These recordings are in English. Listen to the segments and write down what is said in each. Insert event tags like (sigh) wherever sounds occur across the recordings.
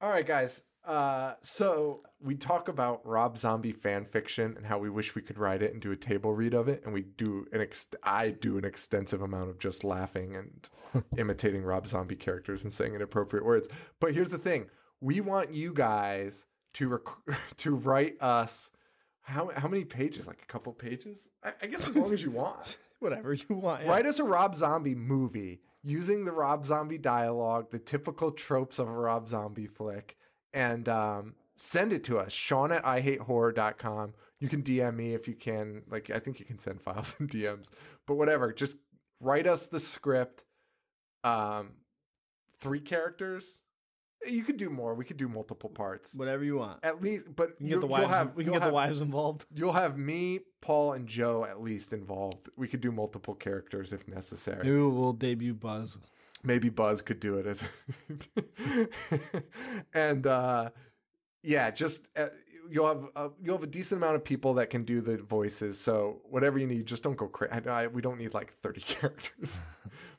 All right, guys. Uh, so we talk about Rob Zombie fan fiction and how we wish we could write it and do a table read of it, and we do an ex- I do an extensive amount of just laughing and (laughs) imitating Rob Zombie characters and saying inappropriate words. But here's the thing: we want you guys to rec- (laughs) to write us how how many pages? Like a couple pages? I, I guess as long as you want. (laughs) Whatever you want. yeah. Write us a Rob Zombie movie using the Rob Zombie dialogue, the typical tropes of a Rob Zombie flick, and um, send it to us. Sean at IHateHorror.com. You can DM me if you can. Like, I think you can send files (laughs) and DMs, but whatever. Just write us the script. Um, three characters. You could do more. We could do multiple parts. Whatever you want. At least, but We can you, get the wives. have we can you'll get the wives involved. (laughs) You'll have me, Paul, and Joe at least involved. We could do multiple characters if necessary. Maybe we'll debut Buzz. Maybe Buzz could do it as (laughs) and uh yeah, just uh, you'll have uh, you'll have a decent amount of people that can do the voices. So whatever you need, just don't go crazy. I, I, we don't need like 30 (laughs) characters.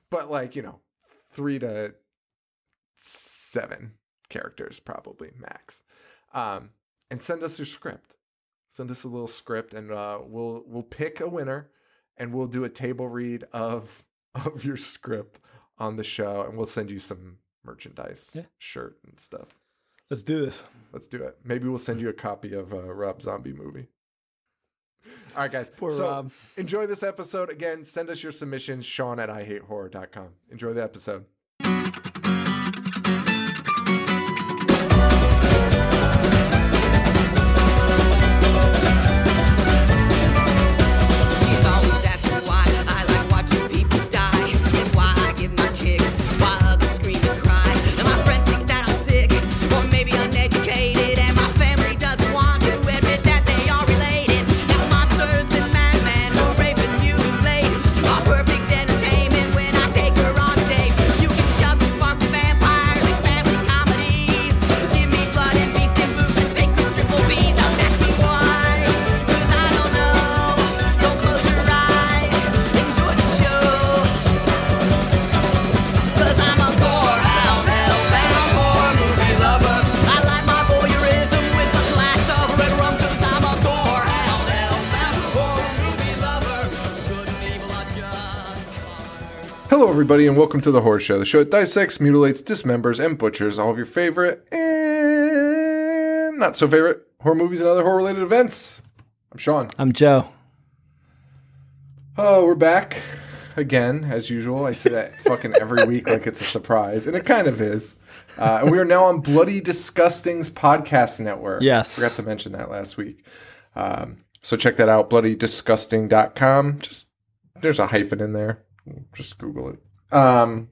but like, you know, 3 to 7 characters probably max. Um and send us your script. Send us a little script and uh we'll we'll pick a winner and we'll do a table read of (laughs) of your script on the show and we'll send you some merchandise Yeah. shirt and stuff Let's do this. let's do it maybe we'll send you a copy of uh, rob zombie movie (laughs) all right guys Poor so Rob. enjoy this episode again send us your submissions sean at ihatehorror.com enjoy the episode everybody and welcome to the horror show the show that dissects mutilates dismembers and butchers all of your favorite and not so favorite horror movies and other horror related events i'm sean I'm Joe. Oh, we're back again, as usual. I say that fucking every week like it's a surprise, and it kind of is. Uh, and we are now on Bloody Disgusting's podcast network. Yes. Forgot to mention that last week. Um, so check that out, bloodydisgusting.com. Just there's a hyphen in there. Just Google it. Um,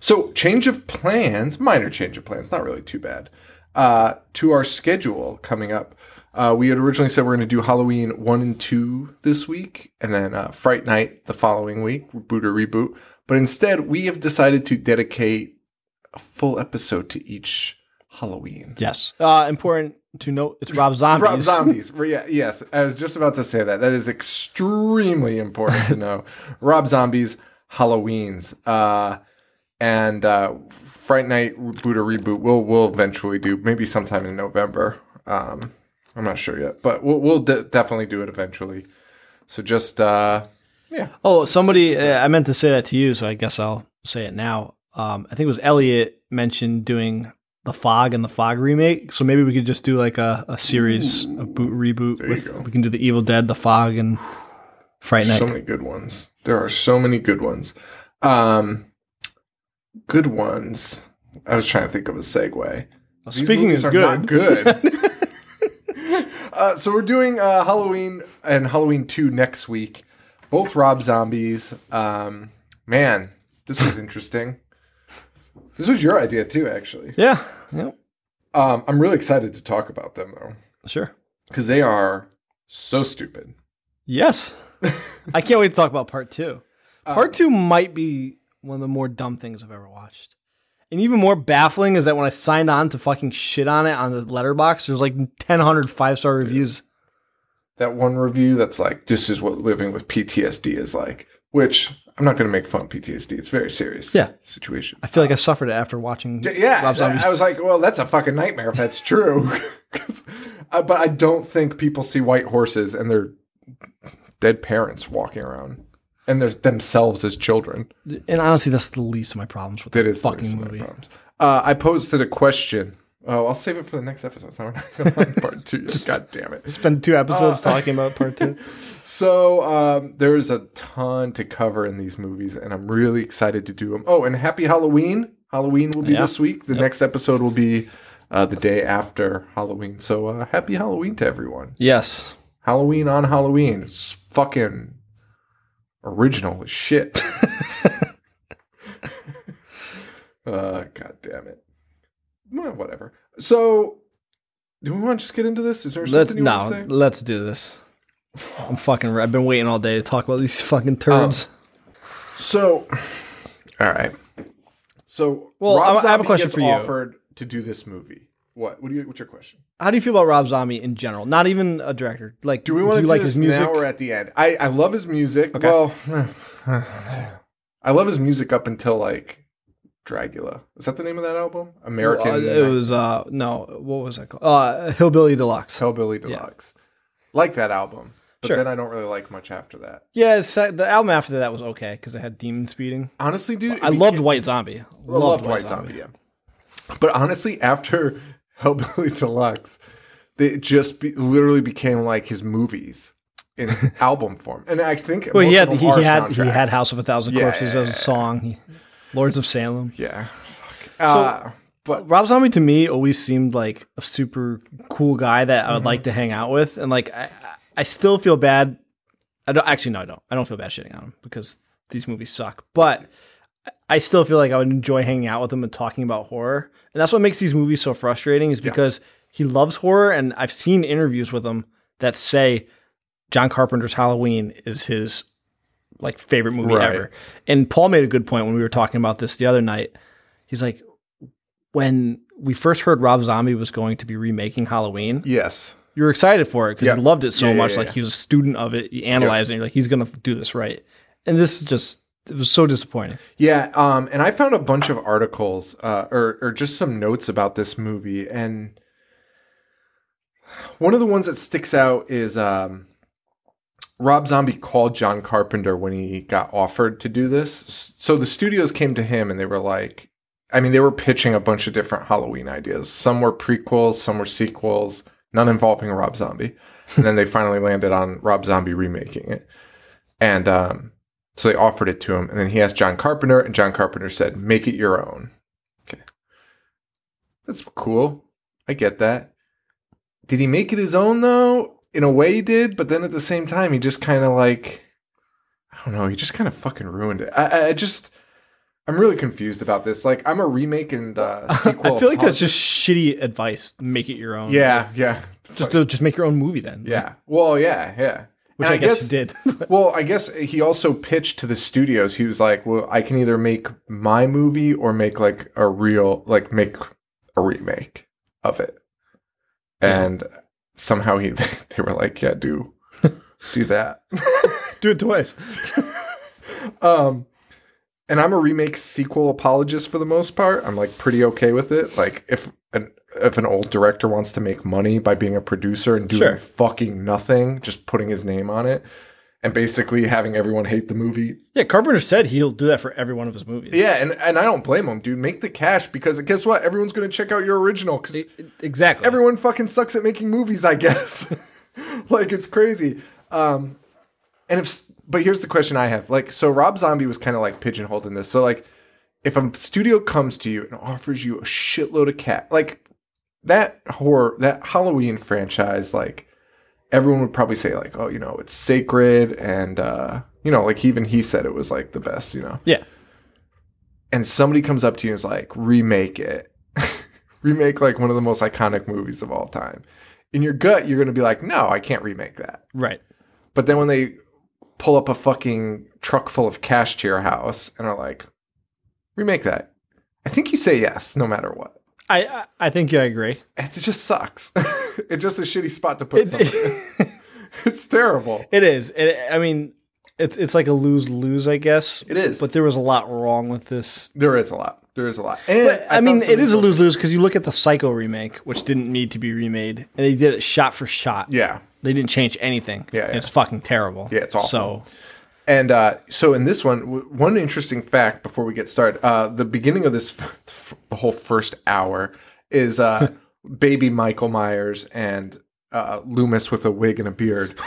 so change of plans, minor change of plans, not really too bad. Uh, to our schedule coming up. Uh, we had originally said we're going to do Halloween one and two this week, and then uh, Fright Night the following week, boot or reboot. But instead, we have decided to dedicate a full episode to each Halloween. Yes. Uh, important to note, it's Rob (laughs) Zombies. Rob Zombies. (laughs) Yeah, yes, I was just about to say that. That is extremely important to know. Rob Zombies, Halloweens, uh, and uh, Fright Night boot or reboot. We'll we'll eventually do maybe sometime in November. Um, I'm not sure yet, but we'll we'll de- definitely do it eventually. So just uh, yeah, Oh, somebody, uh, I meant to say that to you, so I guess I'll say it now. Um, I think it was Elliot mentioned doing the Fog and the Fog remake. So maybe we could just do like a, a series, of boot reboot. with. We can do the Evil Dead, the Fog, and Fright Night. so many good ones. There are so many good ones. Um, good ones. I was trying to think of a segue. These Speaking is good, not good. (laughs) (laughs) uh, so we're doing uh, Halloween and Halloween two next week. Both Rob zombies. Um, man, this was interesting. this was your idea too, actually. yeah, yeah, Um, I'm really excited to talk about them though, sure. because they are so stupid. Yes, I can't wait to talk about part two. Part two might be one of the more dumb things I've ever watched. And even more baffling is that when I signed on to fucking shit on it on the Letterboxd, there's like 1,000 five star reviews. that one review that's like, this is what living with PTSD is like, which I'm not going to make fun of PTSD. It's a very serious Yeah. situation. I feel like I suffered it after watching. Yeah. I was like, well, that's a fucking nightmare if that's true. (laughs) uh, but I don't think people see white horses and their dead parents walking around, and they're themselves as children. and honestly, that's the least of my problems with That the is the fucking least of my movie. problems. Uh, I posted a question. Oh, I'll save it for the next episode. So we're not part two. (laughs) yet. God damn it. Spend two episodes Uh, talking about part two. (laughs) So um, there's a ton to cover in these movies, and I'm really excited to do them. Oh, and happy Halloween! Halloween will be Yeah. this week. The next episode will be uh, the day after Halloween. So uh, happy Halloween to everyone! Yes. Halloween on Halloween. It's fucking original as shit. (laughs) uh, God damn it. Well, whatever. So, do we want to just get into this? Is there Let's something you want no. to say? Let's do this. I'm fucking. I've been waiting all day to talk about these fucking turds. So, all right. So, Well, I- I have a question for you. Offered to do this movie. What? What do you? What's your question? How do you feel about Rob Zombie in general? Not even a director. Like, Do we want to like his music? now or at the end? I I love his music. Okay. Well, (sighs) I love his music up until like Dragula. Is that the name of that album? American. Uh, it was uh no. What was that called? Uh, Hillbilly Deluxe. Hellbilly yeah. Deluxe. Like that album, but Sure. then I don't really like much after that. Yeah, uh, the album after that was okay because it had demon speeding. Honestly, dude, I loved White Zombie. I loved White Zombie. Yeah, but honestly, after (laughs) Hellbilly Deluxe, it just be, literally became like his movies in (laughs) album form, and I think Well, most he had he, had House of a Thousand Yeah. Corpses as a song. He, Lords of Salem. Yeah, fuck. Uh, but Rob Zombie to me always seemed like a super cool guy that I Mm-hmm. would like to hang out with, and like I, I still feel bad. I don't actually no, I don't. I don't feel bad shitting on him because these movies suck. But I still feel like I would enjoy hanging out with him and talking about horror, and that's what makes these movies so frustrating. Is because he loves horror, and I've seen interviews with him that say John Carpenter's Halloween is his like favorite movie Right. ever. And Paul made a good point when we were talking about this the other night. He's like, when we first heard Rob Zombie was going to be remaking Halloween, yes, you were excited for it because Yeah. you loved it so Yeah, yeah, much. yeah, like yeah. he was a student of it, you analyzed it, you're like, he's gonna do this right. And this is just it was so disappointing. Yeah, um, and I found a bunch of articles uh, or or just some notes about this movie, and one of the ones that sticks out is um, Rob Zombie called John Carpenter when he got offered to do this. So the studios came to him and they were like, I mean, they were pitching a bunch of different Halloween ideas. Some were prequels, some were sequels, none involving Rob Zombie. And then they finally landed on Rob Zombie remaking it. And um, so they offered it to him. And then he asked John Carpenter, and John Carpenter said, Make it your own. Okay. That's cool. I get that. Did he make it his own, though? In a way, he did. But then at the same time, he just kind of like, I don't know, he just kind of fucking ruined it. I, I- just. I'm really confused about this. Like, I'm a remake and uh, (laughs) sequel. I feel like that's just shitty advice. Make it your own. Yeah, yeah. Just like- just make your own movie then. yeah. Well, yeah, yeah. Which And I, guess, he did. (laughs) well, I guess he also pitched to the studios. He was like, "Well, I can either make my movie or make like a real, like make a remake of it." And somehow he, (laughs) they were like, "Yeah, do, do that." (laughs) do it twice. um, and I'm a remake sequel apologist for the most part. I'm like pretty okay with it. Like if an if an old director wants to make money by being a producer and doing Sure. fucking nothing, just putting his name on it, and basically having everyone hate the movie. Yeah, Carpenter said he'll do that for every one of his movies. Yeah, and and I don't blame him, dude. Make the cash because guess what? Everyone's gonna check out your original because Exactly. everyone fucking sucks at making movies. I guess. (laughs) like it's crazy. Um, and if but here's the question I have. Like, so Rob Zombie was kind of like pigeonholed in this. So like, if a studio comes to you and offers you a shitload of cat, like that horror, that Halloween franchise, like everyone would probably say like, oh, you know, it's sacred, and uh, you know, like even he said it was like the best, you know. yeah. And somebody comes up to you and is like, remake it, (laughs) remake like one of the most iconic movies of all time. In your gut, you're gonna be like, no, I can't remake that. Right. But then when they pull up a fucking truck full of cash to your house and are like, remake that, I think you say yes, no matter what. I I, I think I agree. It just sucks. (laughs) it's just a shitty spot to put It- something. (laughs) it's terrible. It is. It, I mean, it's it's like a lose lose, I guess. It is. but there was a lot wrong with this. There is a lot. There is a lot. And But, I, mean, it is a lose lose because you look at the Psycho remake, which didn't need to be remade, and they did it shot for shot. Yeah. they didn't change anything. Yeah, yeah. it's fucking terrible. Yeah, it's awful. So And uh, so in this one, w- one interesting fact before we get started, uh, the beginning of this, f- the whole first hour is uh, (laughs) baby Michael Myers and uh, Loomis with a wig and a beard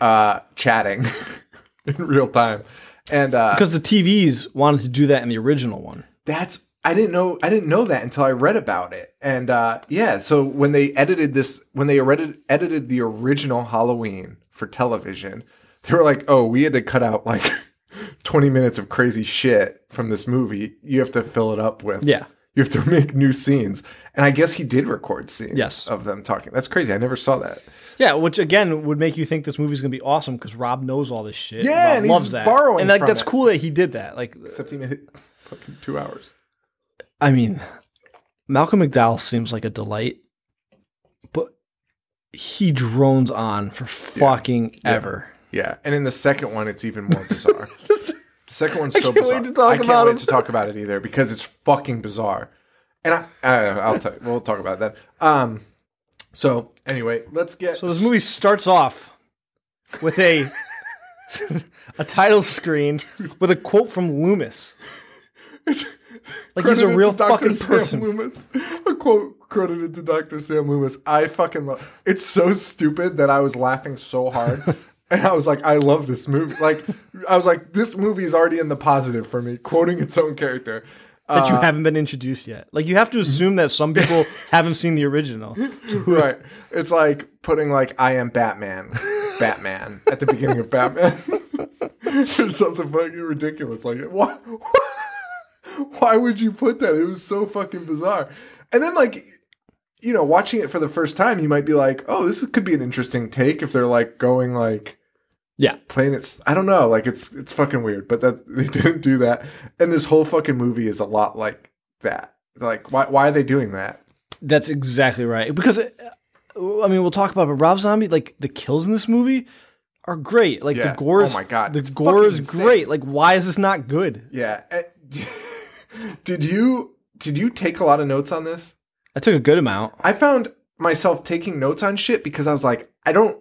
uh, chatting (laughs) in real time. And uh, because the TVs wanted to do that in the original one. that's I didn't know I didn't know that until I read about it. And uh, yeah, so when they edited this, when they edited edited the original Halloween for television, they were like, "Oh, we had to cut out like (laughs) 20 minutes of crazy shit from this movie. You have to fill it up with Yeah. You have to (laughs) make new scenes." And I guess he did record scenes Yes. of them talking. That's crazy. I never saw that. Yeah, which again would make you think this movie's gonna be awesome because Rob knows all this shit. Yeah, Rob and he's loves that. borrowing and like that's it. cool that he did that. Like, Except he made it (laughs) fucking 2 hours. I mean, Malcolm McDowell seems like a delight, but he drones on for fucking ever. Yeah, and in the second one, it's even more bizarre. (laughs) the second one's so can't bizarre. to talk I can't about wait him. to talk about it either because it's fucking bizarre. And I, I I'll tell we'll talk about that. Um, so anyway, let's get So this movie starts off with a (laughs) a title screen with a quote from Loomis. Like he's a real to fucking Sam person. Loomis. A quote credited to Dr. Sam Loomis. I fucking love. It's so stupid that I was laughing so hard. And I was like, I love this movie. Like, I was like, this movie is already in the positive for me, quoting its own character. that you Uh, haven't been introduced yet. Like you have to assume that some people (laughs) haven't seen the original. right. It's like putting like I am Batman, Batman at the beginning of Batman. (laughs) or something fucking ridiculous like. Why, (laughs) why would you put that? It was so fucking bizarre. And then like you know, watching it for the first time, you might be like, "Oh, this could be an interesting take if they're like going like Yeah. playing it I don't know, like it's it's fucking weird, but that (laughs) they didn't do that. And this whole fucking movie is a lot like that. Like why why are they doing that? That's exactly right. Because uh, I mean, we'll talk about it, but Rob Zombie, like the kills in this movie are great. Like Yeah. the gore is Oh my God. the It's gore is insane. great. Like why is this not good? Yeah. (laughs) Did you did you take a lot of notes on this? I took a good amount. I found myself taking notes on shit because I was like, I don't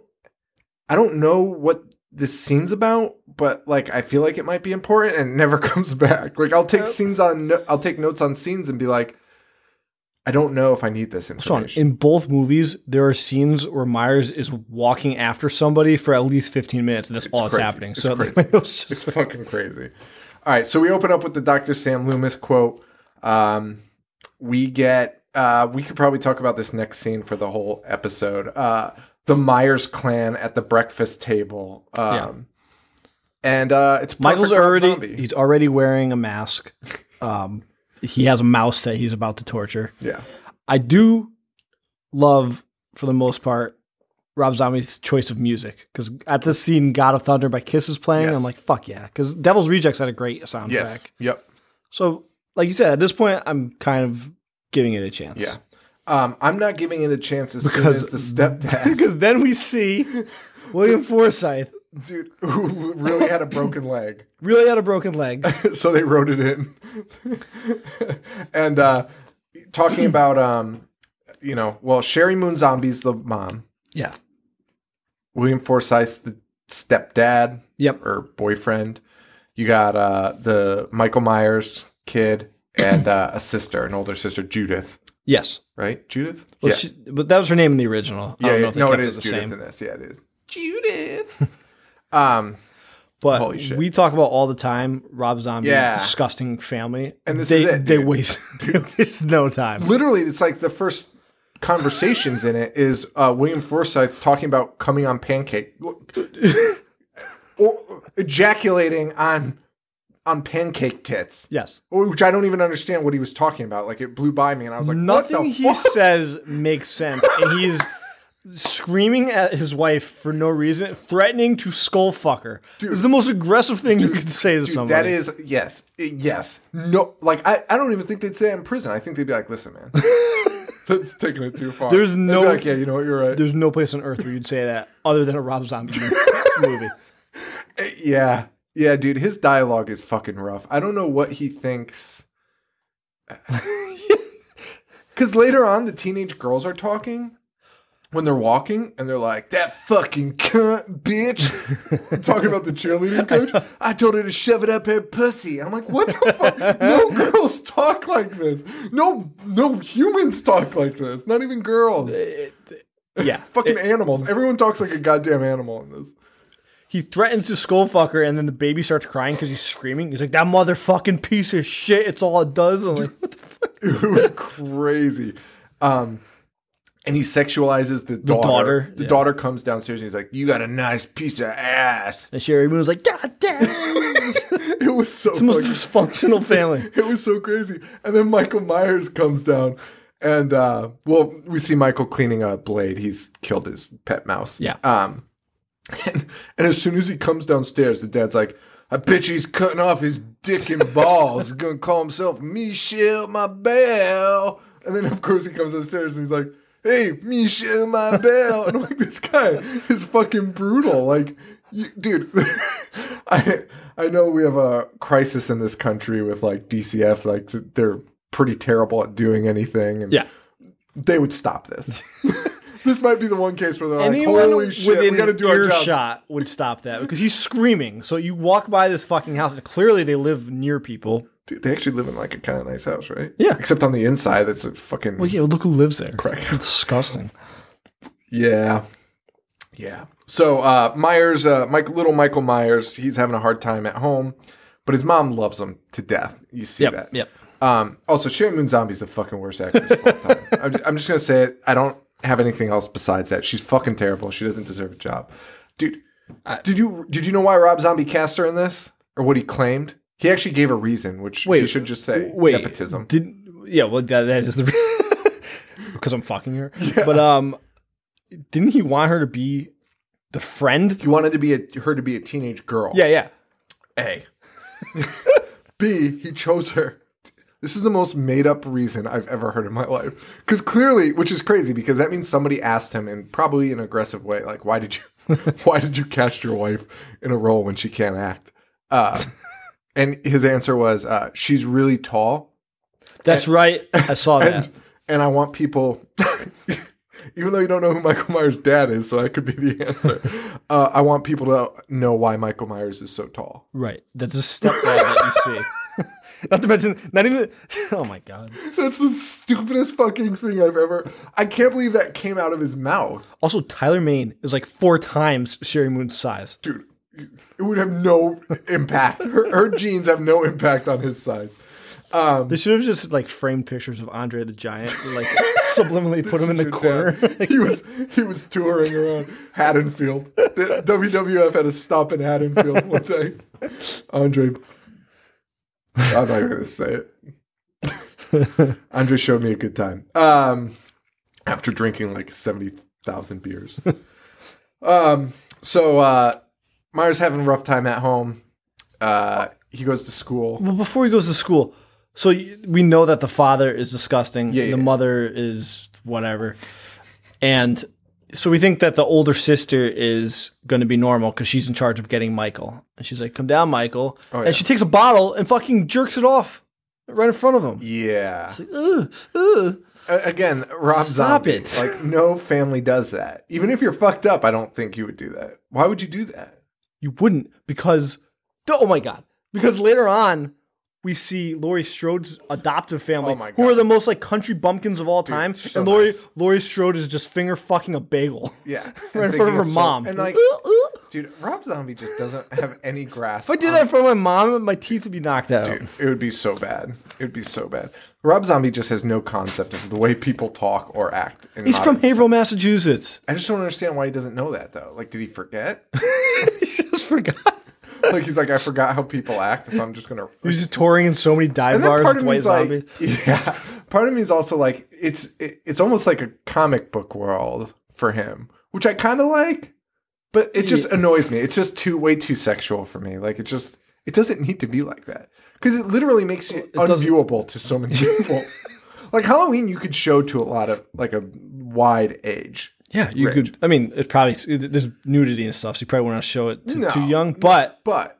I don't know what this scene's about, but like I feel like it might be important and it never (laughs) comes back. Like I'll take Yep. scenes on I'll take notes on scenes and be like I don't know if I need this Sean, information. in both movies, there are scenes where Myers is walking after somebody for at least 15 minutes, and that's all that's happening. It's so like, crazy. (laughs) it was just It's fucking crazy. All right, so we open up with the Dr. Sam Loomis quote. Um, we get uh, we could probably talk about this next scene for the whole episode. Uh, the Myers clan at the breakfast table. Um, Yeah. And uh, it's Michael's already Zombie. he's already wearing a mask. Um, he has a mouse that he's about to torture. yeah. I do love, for the most part, Rob Zombie's choice of music because at this scene, "God of Thunder" by Kiss is playing. Yes. I'm like, fuck yeah, because Devil's Rejects had a great soundtrack. Yes. Yep. So, like you said, at this point, I'm kind of giving it a chance. Yeah. Um, I'm not giving it a chance as Because- soon as the stepdad (laughs) because then we see William Forsythe dude who really had a broken leg. really had a broken leg. (laughs) so they wrote it in (laughs) and uh talking about um you know well sheri moon zombie's the mom Yeah. william forsythe's the stepdad Yep. or boyfriend you got uh the michael myers kid and uh, a sister an older sister judith Yes. right judith Well, yeah she, but that was her name in the original. I yeah, don't know if they no kept it is the judith same. in this yeah it is judith (laughs) um But we talk about all the time Rob Zombie, Yeah. disgusting family, And this they is it, they dude. waste (laughs) they waste no time. literally it's like the first conversations in it is uh, William Forsythe talking about coming on pancake (laughs) or ejaculating on on pancake tits Yes, which I don't even understand what he was talking about like it blew by me and I was like what nothing he fuck? says (laughs) makes sense, and he's screaming at his wife for no reason, threatening to skull fuck her. It's the most aggressive thing you can say to Dude, somebody. that is yes yes no like I, I don't even think they'd say it in prison I think they'd be like listen man (laughs) that's taking it too far There's no- like yeah you know what you're right There's no place on earth where you'd say that other than a Rob Zombie (laughs) movie. Eh, Yeah. Yeah, dude, his dialogue is fucking rough. I don't know what he thinks. (laughs) Cuz later on the teenage girls are talking when they're walking and they're like, "That fucking cunt bitch." talking about the cheerleading (laughs) coach. I, told her to shove it up her pussy. I'm like, "What the fuck? No (laughs) girls talk like this. No no humans talk like this. Not even girls." yeah. Fucking animals. Everyone talks like a goddamn animal in this. He threatens to skull fuck her, and then the baby starts crying because he's screaming. He's like, "That motherfucking piece of shit! It's all it does." I'm like, "What the fuck?" (laughs) it was crazy. Um, and he sexualizes the daughter. daughter, The yeah. daughter comes downstairs and he's like, "You got a nice piece of ass." And Sheri Moon's like, "God damn, it!" (laughs) It was so it's the most dysfunctional (laughs) family. It was so crazy. And then Michael Myers comes down, and uh, well, we see Michael cleaning a blade. He's killed his pet mouse. Yeah. Um, and, and as soon as he comes downstairs, the dad's like, "I bet you he's cutting off his dick and balls. He's gonna call himself Michelle my belle." And then of course he comes downstairs and he's like. Hey, Michelle, my belle, and I'm like, this guy is fucking brutal. Like, you, dude, (laughs) I I know we have a crisis in this country with like DCF, like they're pretty terrible at doing anything, and Yeah. they would stop this. (laughs) this might be the one case where they're like, Anyone "Holy shit, we within got to do our job." earshot would stop that because he's screaming. So you walk by this fucking house, and clearly they live near people. Dude, they actually live in like a kind of nice house, right? Yeah. Except on the inside, it's a fucking Well, yeah, look who lives there. Correct. It's disgusting. yeah, yeah. So uh, Myers, uh, Mike, little Michael Myers, he's having a hard time at home, but his mom loves him to death. You see Yep. that? Yep. Um, also, Sheri Moon Zombie's the fucking worst actress of all time. (laughs) I'm, I'm just gonna say it. I don't have anything else besides that. She's fucking terrible. She doesn't deserve a job, dude. did you did you know why Rob Zombie cast her in this, or what he claimed? He actually gave a reason, which we Wait, should just say Wait, nepotism. Did yeah? Well, that, that is the (laughs) because I'm fucking her. But um, didn't he want her to be the friend? He wanted to be a, her to be a teenage girl. Yeah, yeah. A. (laughs) B. He chose her. This is the most made up reason I've ever heard in my life. Because clearly, which is crazy, because that means somebody asked him in probably an aggressive way, like, "Why did you, (laughs) why did you cast your wife in a role when she can't act?" Uh, (laughs) and his answer was, uh, "She's really tall, That's right. I saw (laughs) that. and and I want people." Even though you don't know who Michael Myers' dad is, so that could be the answer. Uh, I want people to know why Michael Myers is so tall. right. That's a stepdad that you see. Not to mention, not even. (laughs) Oh my god. That's the stupidest fucking thing I've ever. I can't believe that came out of his mouth, Also, Tyler Mane is like four times Sheri Moon's size. dude. It would have no impact. Her, her genes have no impact on his size. Um, they should have just like framed pictures of Andre the Giant, and, like (laughs) subliminally put him in the corner. (laughs) he was he was touring around Haddonfield. The WWF had to stop in Haddonfield one day. Andre, (laughs) I'm not gonna say it. (laughs) Andre showed me a good time. Um, after drinking like seventy thousand beers. (laughs) um, so uh, Myers having a rough time at home. Uh, he goes to school. Well, before he goes to school, so we know that the father is disgusting. Yeah, the yeah. mother is whatever, and so we think that the older sister is going to be normal because she's in charge of getting Michael. And she's like, "Come down, Michael," Oh, yeah. and she takes a bottle and fucking jerks it off right in front of him. Yeah. Ugh, ugh. A- Again, Rob Stop Zombie. it. Like no family does that. Even if you're fucked up, I don't think you would do that. Why would you do that? You wouldn't because oh my god. Because later on we see Laurie Strode's adoptive family, Oh who are the most like country bumpkins of all time, so and Laurie nice. Laurie Strode is just finger fucking a bagel (laughs) Yeah. right in front of her so- mom. and like, (laughs) dude, Rob Zombie just doesn't have any grasp. if I did that for my mom, my teeth would be knocked out. dude, it would be so bad. It would be so bad. Rob Zombie just has no concept of the way people talk or act. in He's from Haverhill, Massachusetts. I just don't understand why he doesn't know that though. Like, did he forget? (laughs) he just forgot. (laughs) like, he's like, I forgot how people act, so I'm just gonna. He was just touring in so many dive and bars part with of White me's like, (laughs) yeah, part of me is also like, it's it, it's almost like a comic book world for him, which I kind of like, but it just annoys me. It's just too way too sexual for me. Like, it just it doesn't need to be like that because it literally makes you doesn't- unviewable to so many (laughs) people. like Halloween, you could show to a lot of like a wide age. Yeah, you could. I mean, it probably there's nudity and stuff, so you probably wouldn't show it to No, too young. But But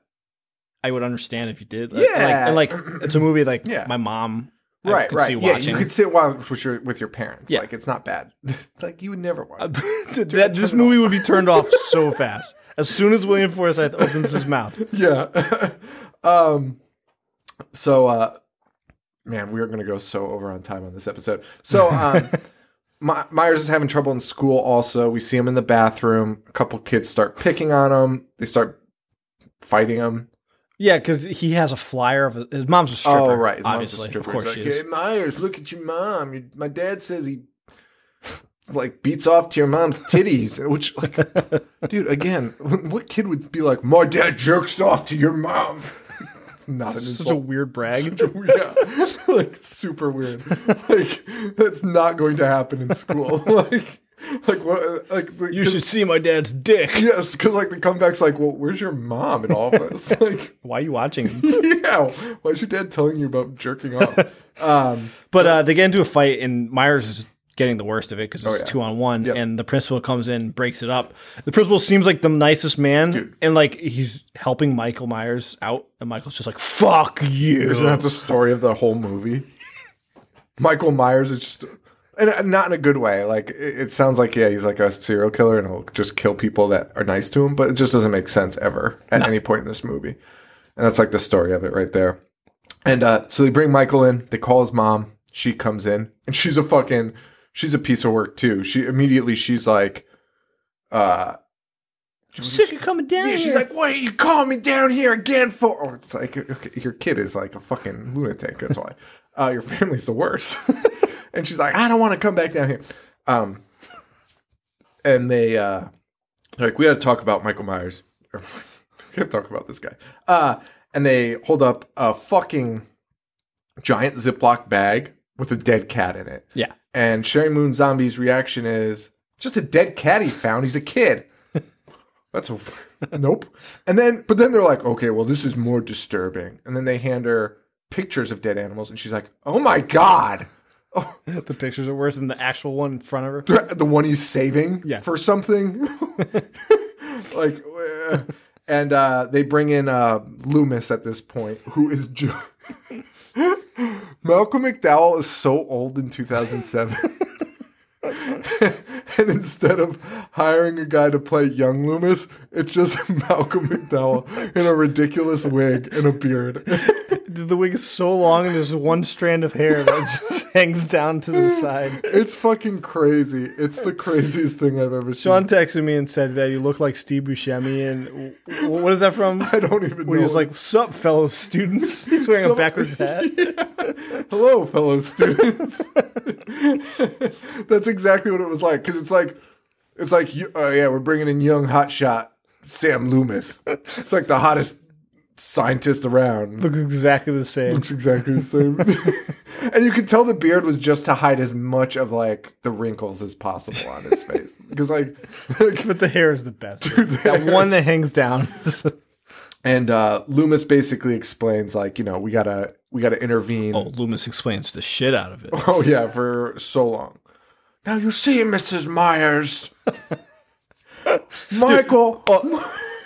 I would understand if you did. Like- Yeah. and like, and like it's a movie like Yeah. my mom. I right, right, see yeah, you could sit while with your with your parents. Yeah. like it's not bad. (laughs) like you would never watch. Uh, (laughs) that this movie would be turned off so fast as soon as William Forsythe opens his mouth. (laughs) yeah. um. So, uh, man, we are going to go so over on time on this episode. So, um, My- Myers is having trouble in school. Also, we see him in the bathroom. A couple kids start picking on him. They start fighting him. Yeah, because he has a flyer of his, his mom's a stripper. oh, right. His mom's a obviously, stripper. of course He's she like, is. Hey, Myers, look at your mom. Your, my dad says he like beats off to your mom's titties. (laughs) Which, like, (laughs) dude, again, (laughs) what kid would be like, my dad jerks off to your mom? It's not an Such insult. a weird brag. A yeah, (laughs) like super weird. Like that's not going to happen in school. (laughs) like, like what? Like the- You should see my dad's dick. Yes, because like the comeback's like, well, where's your mom in all this? (laughs) like, Why are you watching? yeah, why is your dad telling you about jerking off? Um, But uh, they get into a fight, and Myers is getting the worst of it because it's Oh, yeah. two on one, Yep. and the principal comes in, breaks it up. The principal seems like the nicest man, Dude. and like he's helping Michael Myers out, and Michael's just like, "Fuck you." isn't that the story of the whole movie? (laughs) Michael Myers is just, and not in a good way. Like it, it sounds like yeah, he's like a serial killer and he'll just kill people that are nice to him, but it just doesn't make sense ever at any point in this movie. And that's like the story of it right there. And uh, so they bring Michael in. They call his mom. She comes in, and she's a fucking, she's a piece of work too. She immediately she's like, uh, I'm sick of coming down yeah, here. she's like, "What are you calling me down here again for?" Oh, it's like okay, your kid is like a fucking lunatic. That's why. (laughs) Uh, your family's the worst. (laughs) and she's like, "I don't want to come back down here." Um, and they uh, like, "We got to talk about Michael Myers. (laughs) we got to talk about this guy." Uh, and they hold up a fucking giant Ziploc bag with a dead cat in it. yeah, And Sheri Moon Zombie's reaction is just a dead cat he found. He's a kid. (laughs) That's a, nope. And then, but then they're like, okay, well, this is more disturbing. And then they hand her pictures of dead animals, and she's like, oh my god, (laughs) the pictures are worse than the actual one in front of her. the, the one he's saving Yeah. for something. (laughs) like, uh, and uh, they bring in uh, Loomis at this point, who is just. Malcolm McDowell is so old in 2007. (laughs) and instead of hiring a guy to play young Loomis, it's just (laughs) Malcolm McDowell in a ridiculous wig and a beard. (laughs) The wig is so long, and there's one strand of hair that (laughs) just (laughs) hangs down to the side. It's fucking crazy. It's the craziest thing I've ever seen. Sean texted me and said that you look like Steve Buscemi, and w- what is that from? (laughs) I don't even Where know. he was like, "Sup, fellow students?" He's wearing a Some- backwards hat. Hello, fellow students. That's exactly what it was like. Because it's like, it's like, you- oh yeah, we're bringing in young hotshot Sam Loomis. It's like the hottest scientist around. Looks exactly the same. Looks exactly the same. (laughs) and you can tell the beard was just to hide as much of like the wrinkles as possible on his face. (laughs) Because like, like But the hair is the best. (laughs) the that hair one that hangs down. and uh Loomis basically explains like, you know, we gotta we gotta intervene. oh, Loomis explains the shit out of it. Oh yeah, for so long. Now you see, Mrs. Myers. Michael.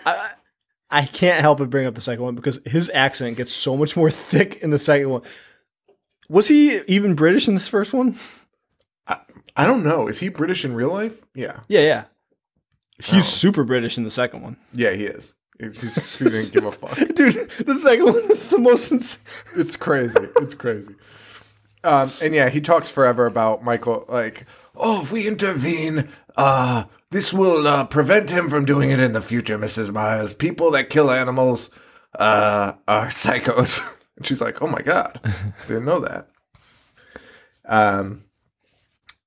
I can't help but bring up the second one because his accent gets so much more (laughs) thick in the second one. Was he even British in this first one? I don't know. Is he British in real life? Yeah. Yeah, yeah. He's Oh. super British in the second one. Yeah, he is. He's just, he didn't (laughs) give a fuck. Dude, the second one is the most ins- It's crazy. It's crazy. Um, and yeah, he talks forever about Michael. Like, oh, if we intervene, uh, this will uh, prevent him from doing it in the future, Mrs. Myers. People that kill animals uh, are (laughs) psychos. and she's like, oh my god, didn't know that. Um,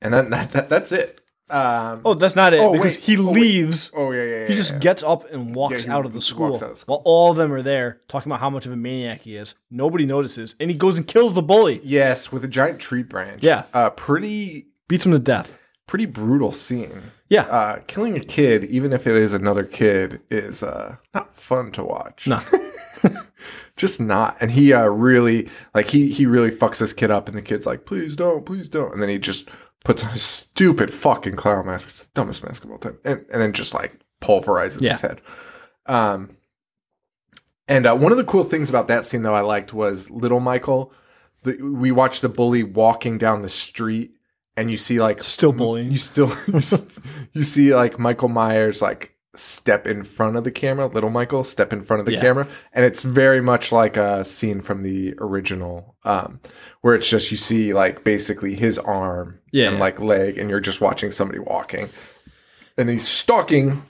and then that, that that's it. Um, Oh, that's not it. Oh, because wait. he Oh, wait. leaves. oh yeah, yeah, yeah. He just yeah. gets up and walks he out of the walks school, out of school. while all of them are there talking about how much of a maniac he is. Nobody notices, and he goes and kills the bully, yes with a giant tree branch. Yeah. uh, pretty beats him to death. pretty brutal scene. Yeah, uh, killing a kid, even if it is another kid, is uh, not fun to watch. no, (laughs) just not. And he uh, really, like, he he really fucks this kid up, and the kid's like, "Please don't, please don't," and then he just puts on a stupid fucking clown mask, it's the dumbest mask of all time, and, and then just like pulverizes Yeah. his head. Um, and uh, one of the cool things about that scene, though, I liked was little Michael. The, we watched the bully walking down the street, and you see like Still bullying. You still (laughs) you see like Michael Myers like step in front of the camera, little Michael step in front of the Yeah. camera, and it's very much like a scene from the original, um, where it's just you see like basically his arm Yeah, and yeah. like leg, and you're just watching somebody walking, and he's stalking.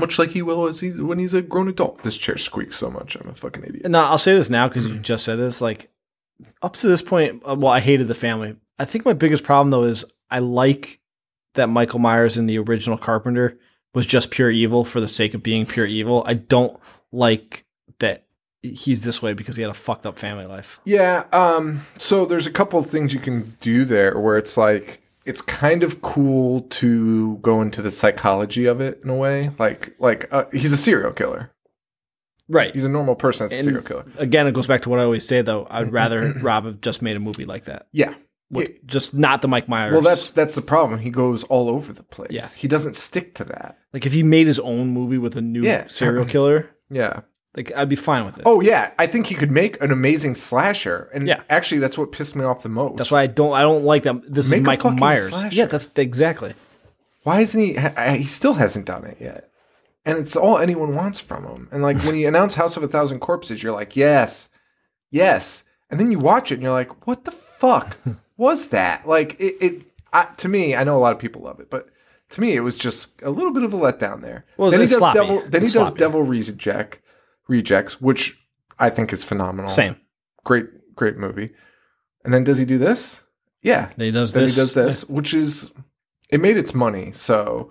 Much like he will as he's when he's a grown adult. This chair squeaks so much. I'm a fucking idiot. No, I'll say this now because you just said this. Like, up to this point, uh, well, I hated the family. I think my biggest problem though is I like that Michael Myers in the original Carpenter was just pure evil for the sake of being pure evil. I don't like that he's this way because he had a fucked up family life. Yeah. Um. So there's a couple of things you can do there where it's like it's kind of cool to go into the psychology of it in a way. Like like uh, he's a serial killer. Right. He's a normal person that's a serial killer. Again, it goes back to what I always say though. I'd rather (clears throat) Rob have just made a movie like that. Yeah. With Yeah. just not the Mike Myers. Well, that's that's the problem. He goes all over the place. Yeah. He doesn't stick to that. like if he made his own movie with a new Yeah. serial (laughs) killer, Yeah. like I'd be fine with it. Oh yeah. I think he could make an amazing slasher. And Yeah. actually, that's what pissed me off the most. That's why I don't. I don't like that. This Make is Michael Myers. slasher. Yeah, that's exactly. Why isn't he? He still hasn't done it yet, and it's all anyone wants from him. And like when you (laughs) announce House of a Thousand Corpses, you're like, yes, yes, and then you watch it and you're like, what the fuck (laughs) was that? Like it. it I, to me, I know a lot of people love it, but to me, it was just a little bit of a letdown there. Well, then he does sloppy. devil. Then he It's does sloppy. Devil Reject, Rejects, which I think is phenomenal. Same. great, great movie. And then does he do this? Yeah, Then he does then this. he does this, which is it made its money. So,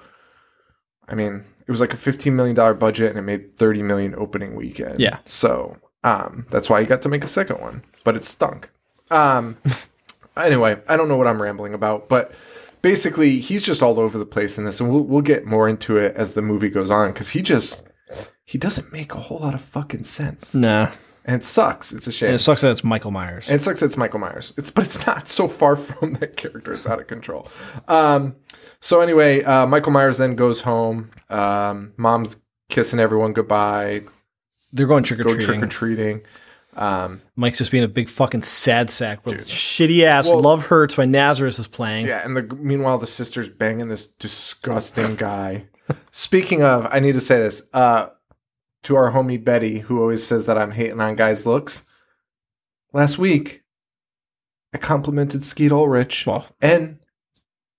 I mean, it was like a fifteen million dollar budget, and it made thirty million opening weekend. Yeah. So, um, that's why he got to make a second one, but it stunk. Um, (laughs) anyway, I don't know what I'm rambling about, but basically, he's just all over the place in this, and we'll we'll get more into it as the movie goes on because he just he doesn't make a whole lot of fucking sense, Nah. and it sucks. It's a shame. And it sucks that it's Michael Myers. And it sucks that it's Michael Myers. It's but it's not so far (laughs) from that character. It's out of control. Um, so anyway, uh, Michael Myers then goes home. Um, mom's kissing everyone goodbye. They're going trick or Go trick or treating. Um, Mike's just being a big fucking sad sack with shitty ass Well- "Love Hurts" by Nazareth is playing. yeah, and the meanwhile the sister's banging this disgusting guy. (laughs) Speaking of, I need to say this uh, to our homie Betty, who always says that I'm hating on guys' looks. Last week, I complimented Skeet Ulrich. Well, and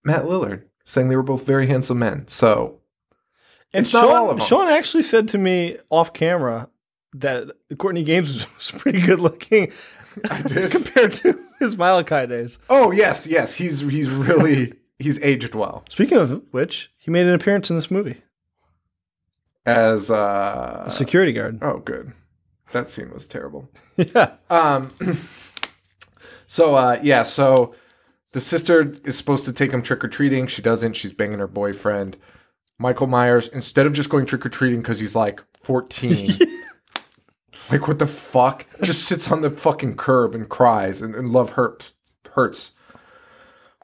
Matt Lillard, saying they were both very handsome men. So and It's not Sean, all of 'em. Sean actually said to me off camera that Courtney Gains (laughs) was pretty good looking (laughs) compared to his Malachi days. Oh yes, yes, he's he's really (laughs) he's aged well Speaking of which, he made an appearance in this movie. as uh A security guard. oh good. That scene was terrible. yeah. Um (clears throat) so uh yeah, so the sister is supposed to take him trick or treating. She doesn't. She's banging her boyfriend. Michael Myers, instead of just going trick or treating because he's like 14, like what the fuck, just sits on the fucking curb and cries and, and love hurt hurts.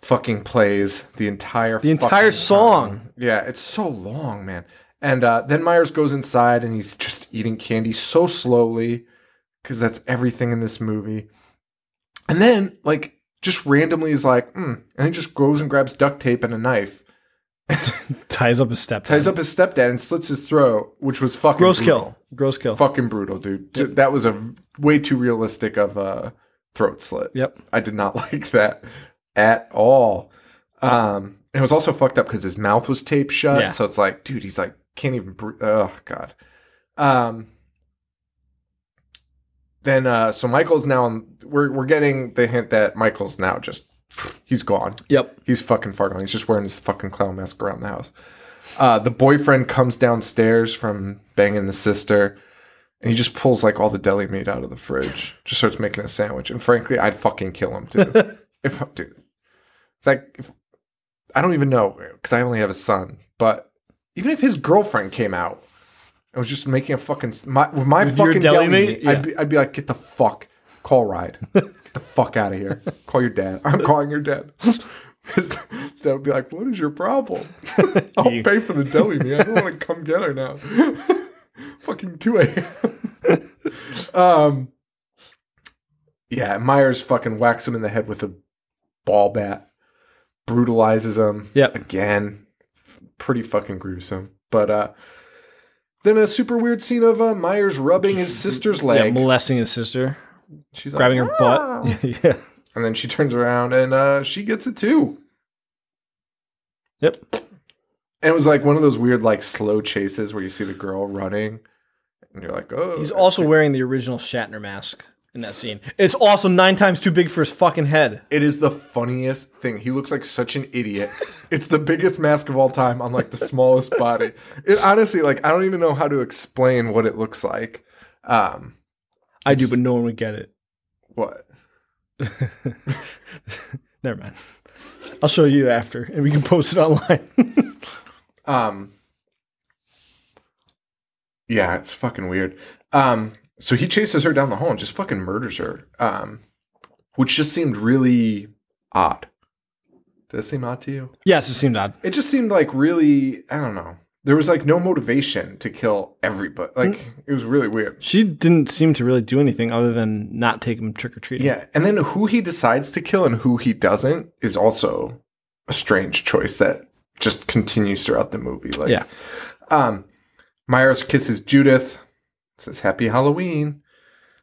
Fucking plays the entire The entire song. time. Yeah, it's so long, man. And uh, then Myers goes inside and he's just eating candy so slowly because that's everything in this movie. And then, like, just randomly is like, mm, and he just goes and grabs duct tape and a knife, (laughs) Ties up his step. ties up his stepdad and slits his throat, which was fucking Gross brutal. kill. Gross kill. Fucking brutal, dude. J- That was a way too realistic of a throat slit. Yep. I did not (laughs) like that at all. Um, it was also fucked up because his mouth was taped shut. Yeah. So it's like, dude, he's like, can't even breathe. Oh, God. Um, then, uh, so Michael's now, on, we're, we're getting the hint that Michael's now just, he's gone. Yep. He's fucking far gone. He's just wearing his fucking clown mask around the house. Uh, the boyfriend comes downstairs from banging the sister, and he just pulls like all the deli meat out of the fridge. Just starts making a sandwich. And frankly, I'd fucking kill him too. (laughs) if dude, it's like if, I don't even know because I only have a son. But even if his girlfriend came out and was just making a fucking my with my With fucking deli deli, meat? meat, Yeah. I'd be I'd be like, get the fuck, call ride, (laughs) get the fuck out of here. (laughs) Call your dad. I'm calling your dad. (laughs) that would be like, what is your problem? (laughs) I'll pay for the deli, man. I don't want to come get her now. Fucking 2 a.m. um, yeah, Myers fucking whacks him in the head with a ball bat, brutalizes him. Yeah. Again, pretty fucking gruesome. But uh, then a super weird scene of uh, Myers rubbing his sister's leg. Yeah, molesting his sister, She's grabbing like, her butt. (laughs) yeah. and then she turns around and uh, she gets it too. Yep. And it was like one of those weird, like slow chases where you see the girl running, and you're like, oh. He's also wearing the original Shatner mask in that scene. It's also nine times too big for his fucking head. It is the funniest thing. He looks like such an idiot. (laughs) it's the biggest mask of all time on like the smallest body. It honestly, like, I don't even know how to explain what it looks like. Um, I do, but no one would get it. what? (laughs) Never mind. I'll show you after, and we can post it online. (laughs) Um, yeah, it's fucking weird. Um, so he chases her down the hall and just fucking murders her. Um, which just seemed really odd. Did it seem odd to you? yes, it seemed odd. It just seemed like really, I don't know. There was like no motivation to kill everybody. Like it was really weird. She didn't seem to really do anything other than not take him trick or treating. Yeah, and then who he decides to kill and who he doesn't is also a strange choice that just continues throughout the movie. Like, Yeah. Um, Myers kisses Judith, says Happy Halloween.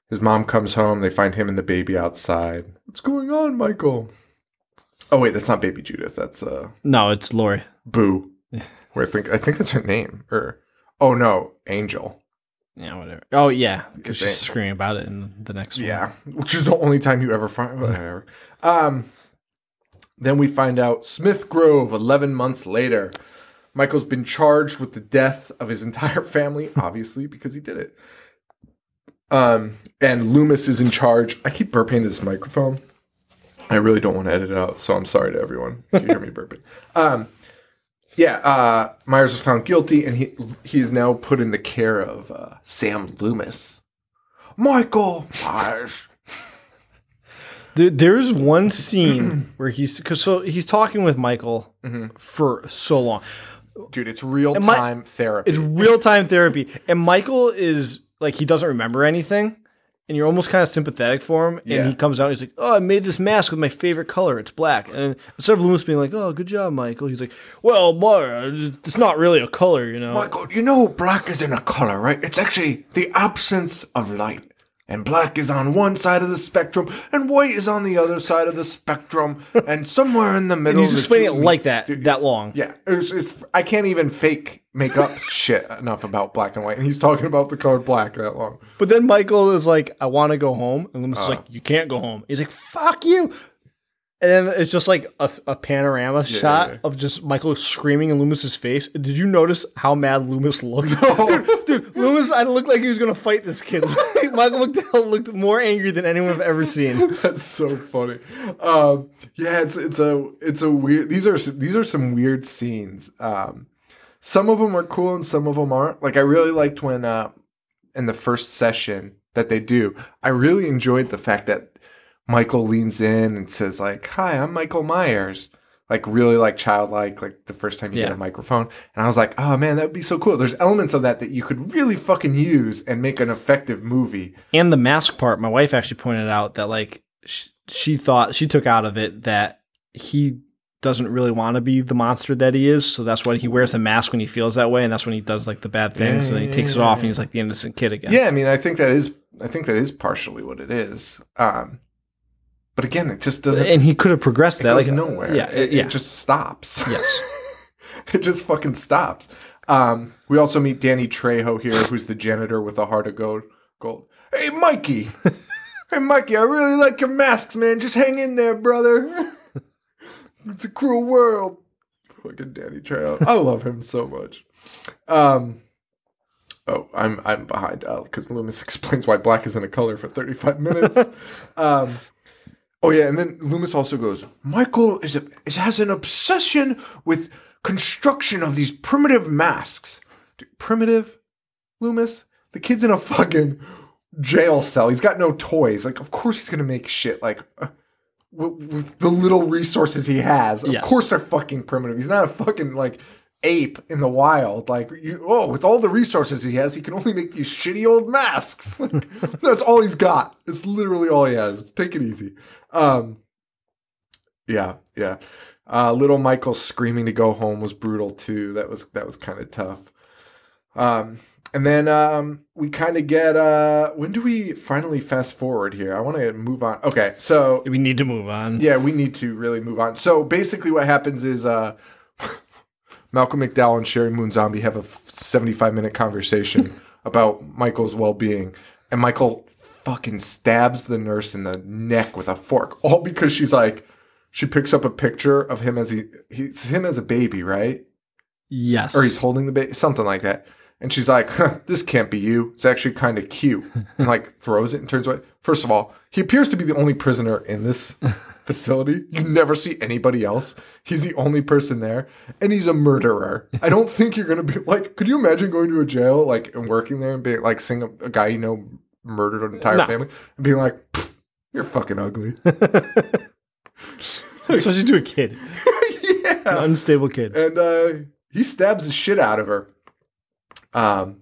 His mom comes home. They find him and the baby outside. What's going on, Michael? Oh wait, that's not baby Judith. That's uh No, it's Lori. Boo. Where I think I think that's her name. Or oh no, Angel. Yeah, whatever. Oh yeah, because she's thing. screaming about it in the next one. Yeah, which is the only time you ever find whatever. Um, then we find out Smith Grove. Eleven months later, Michael's been charged with the death of his entire family, (laughs) obviously because he did it. Um, and Loomis is in charge. I keep burping into this microphone. I really don't want to edit it out, so I'm sorry to everyone if you hear me (laughs) burping. Um, yeah, uh, Myers was found guilty, and he he is now put in the care of uh, Sam Loomis. Michael Myers. There, there's one scene (clears throat) where he's because so he's talking with Michael Mm-hmm. for so long. Dude, it's real time therapy. It's real time therapy, and Michael is like he doesn't remember anything, and you're almost kind of sympathetic for him. And Yeah. he comes out, and he's like, "Oh, I made this mask with my favorite color. It's black." And instead of Loomis being like, "Oh, good job, Michael," he's like, "Well, uh, it's not really a color, you know." Michael, you know black isn't a color, right? It's actually the absence of light. And black is on one side of the spectrum, and white is on the other side of the spectrum, (laughs) and somewhere in the and middle. he's the explaining it like that, that long. Yeah, it's, it's, I can't even fake make up (laughs) shit enough about black and white, and he's talking about the color black that long. But then Michael is like, I want to go home. And Loomis is Uh. like, You can't go home. He's like, Fuck you. And then it's just like a, a panorama shot yeah. of just Michael screaming in Loomis's face. Did you notice how mad Loomis looked? (laughs) dude, dude, Loomis, I looked like he was going to fight this kid. (laughs) Michael McDowell looked more angry than anyone I've ever seen. (laughs) That's so funny. Um, yeah, it's it's a it's a weird. These are some, these are some weird scenes. Um, some of them are cool and some of them aren't. Like I really liked when uh, in the first session that they do. I really enjoyed the fact that Michael leans in and says like, "Hi, I'm Michael Myers." Like really like childlike, like the first time you get a microphone, and I was like, "Oh man, that would be so cool." There's elements of that that you could really fucking use and make an effective movie. And the mask part, my wife actually pointed out that, like, sh- she thought, she took out of it that he doesn't really want to be the monster that he is. So that's why he wears a mask when he feels that way. And that's when he does, like, the bad things. and then he takes it off and he's like the innocent kid again. Yeah, I mean, I think that is, I think that is partially what it is. Um, but again, it just doesn't. and he could have progressed that goes like nowhere. Yeah, it, yeah. it just stops. yes. (laughs) it just fucking stops. Um, we also meet Danny Trejo here, who's the janitor with a heart of gold. Gold. Hey, Mikey. (laughs) hey, Mikey. I really like your masks, man. Just hang in there, brother. (laughs) it's a cruel world. Fucking Danny Trejo. I love him so much. Um. Oh, I'm I'm behind because Loomis explains why black isn't a color for 35 minutes. um, oh yeah, and then Loomis also goes, Michael is a is, has an obsession with construction of these primitive masks. Dude, primitive, Loomis. The kid's in a fucking jail cell. He's got no toys. Like, of course he's gonna make shit like. uh, with, with the little resources he has. Of Yes. course, they're fucking primitive. He's not a fucking like ape in the wild. Like, you, oh, with all the resources he has, he can only make these shitty old masks. (laughs) Like, that's all he's got. It's literally all he has. Take it easy. Um, yeah, yeah. Uh, little Michael screaming to go home was brutal too. That was that was kind of tough. Um, and then um, we kind of get uh, when do we finally fast forward here? I want to move on. Okay, so We need to move on. yeah, we need to really move on. So basically, what happens is uh, Malcolm McDowell and Sheri Moon Zombie have a 75 minute conversation (laughs) about Michael's well being, and Michael fucking stabs the nurse in the neck with a fork, (laughs) all because she's like, she picks up a picture of him as he he's him as a baby, right? Yes. Or he's holding the baby, something like that. And she's like, huh, "This can't be you. It's actually kind of cute." (laughs) And like throws it and turns away. First of all, he appears to be the only prisoner in this facility. You never see anybody else. He's the only person there, and he's a murderer. I don't think you're gonna be like. Could you imagine going to a jail like and working there and being like seeing a, a guy you know murdered an entire No. family and being like, "You're fucking ugly." (laughs) Especially to a kid, (laughs) yeah. an unstable kid. and uh, he stabs the shit out of her. Um,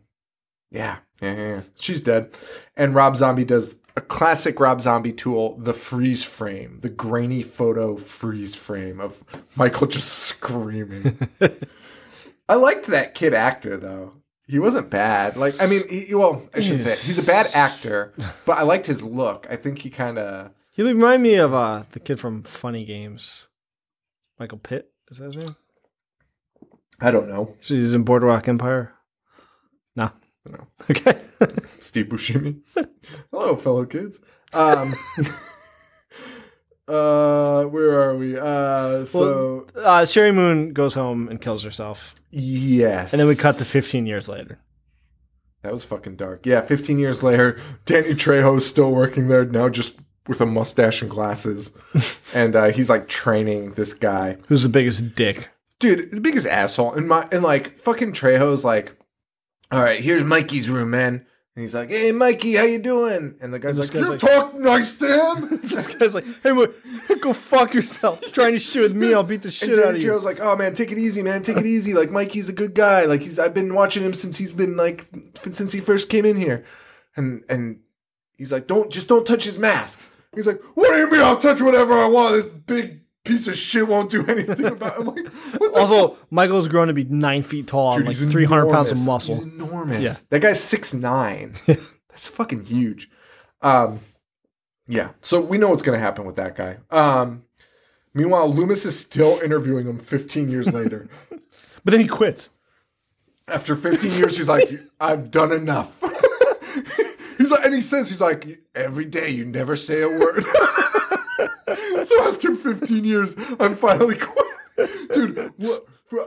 yeah, yeah, yeah, yeah. She's dead. And Rob Zombie does a classic Rob Zombie tool, the freeze frame, the grainy photo freeze frame of Michael just screaming. (laughs) I liked that kid actor though. He wasn't bad. Like, I mean, he, well, I shouldn't say it. He's a bad actor, (laughs) but I liked his look. I think he kind of. He remind me of uh, the kid from Funny Games, Michael Pitt. Is that his name? I don't know. So he's in Boardwalk Empire. No. No. (laughs) Okay. Steve Buscemi. (laughs) Hello, fellow kids. Um, (laughs) uh, where are we? Uh, so uh, Sheri Moon goes home and kills herself, yes, and then we cut to 15 years later. That was fucking dark. Yeah, 15 years later, Danny Trejo's still working there now, just with a mustache and glasses, and uh, he's like training this guy. Who's the biggest dick? dude, the biggest asshole. And my and like fucking Trejo's like, all right, here's Mikey's room, man. And he's like, hey, Mikey, how you doing? And the guy's this like, guy's you like- talk nice to him. (laughs) This (laughs) guy's like, "Hey, mo- go fuck yourself! Trying to shit with me, I'll beat the And shit out of you." Trejo's like, oh man, take it easy, man, take it easy. Like Mikey's a good guy. Like he's, I've been watching him since he's been like, since he first came in here. And and he's like, don't just don't touch his masks. He's like, what do you mean? I'll touch whatever I want. This big piece of shit won't do anything about. it. Like, Also, Michael's grown to be nine feet tall and Dude, like 300 pounds of muscle. He's enormous. Yeah. That guy's six nine. (laughs) That's fucking huge. Um, yeah. So we know what's gonna happen with that guy. Um, meanwhile, Loomis is still interviewing him 15 years later. (laughs) But then he quits. After 15 years, he's like, (laughs) "I've done enough." he's like, and he says, "He's like, every day you never say a word." So after 15 years, I'm finally (laughs) quit. Dude, what?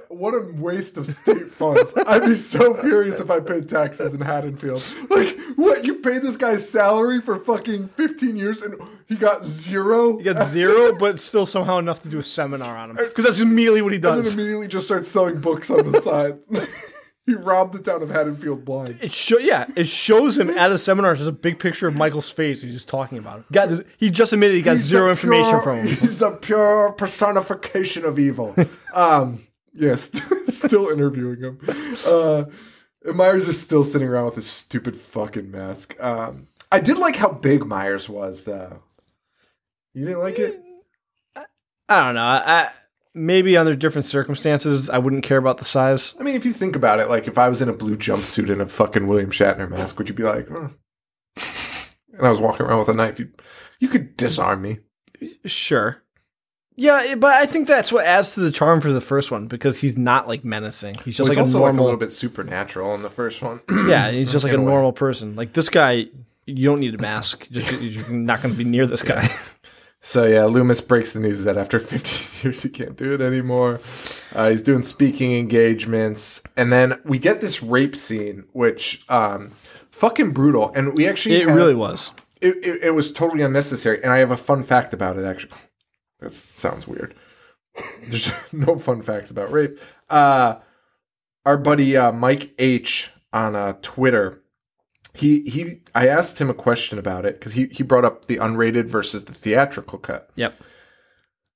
What a waste of state funds. I'd be so furious if I paid taxes in Haddonfield. Like, what? You paid this guy's salary for fucking 15 years and he got zero? He got zero, but still somehow enough to do a seminar on him. Because that's immediately what he and then does. immediately just starts selling books on the side. (laughs) he robbed the town of Haddonfield blind. It show, yeah, it shows him at a seminar. There's a big picture of Michael's face. He's just talking about it. Got this, he just admitted he got He's zero information pure- from him. (laughs) He's a pure personification of evil. um, yes, (laughs) still interviewing him. Uh, Myers is still sitting around with his stupid fucking mask. Um, I did like how big Myers was, though. You didn't like it? I don't know. I, I, maybe under different circumstances, I wouldn't care about the size. I mean, if you think about it, like if I was in a blue jumpsuit and a fucking William Shatner mask, would you be like, "Oh." (laughs) and I was walking around with a knife, you you could disarm me. Sure. Yeah, eh, but I think that's what adds to the charm for the first one because he's not like menacing. He's just Well, he's like a also like a little bit supernatural in the first one. (clears throat) yeah, he's just like a a way. normal person. Like this guy, you don't need a mask. Just you're not going to be near this guy. (laughs) So yeah, Loomis breaks the news that after (laughs) 15 years he can't do it anymore. Uh, he's doing speaking engagements, and then we get this rape scene, which um, fucking brutal. And we actually it had- really was. it, it, it was totally unnecessary. And I have a fun fact about it. Actually, that sounds weird. (laughs) There's (laughs) no fun facts about rape. Uh, our buddy uh, Mike H on uh, Twitter. He he. I asked him a question about it because he he brought up the unrated versus the theatrical cut. Yep.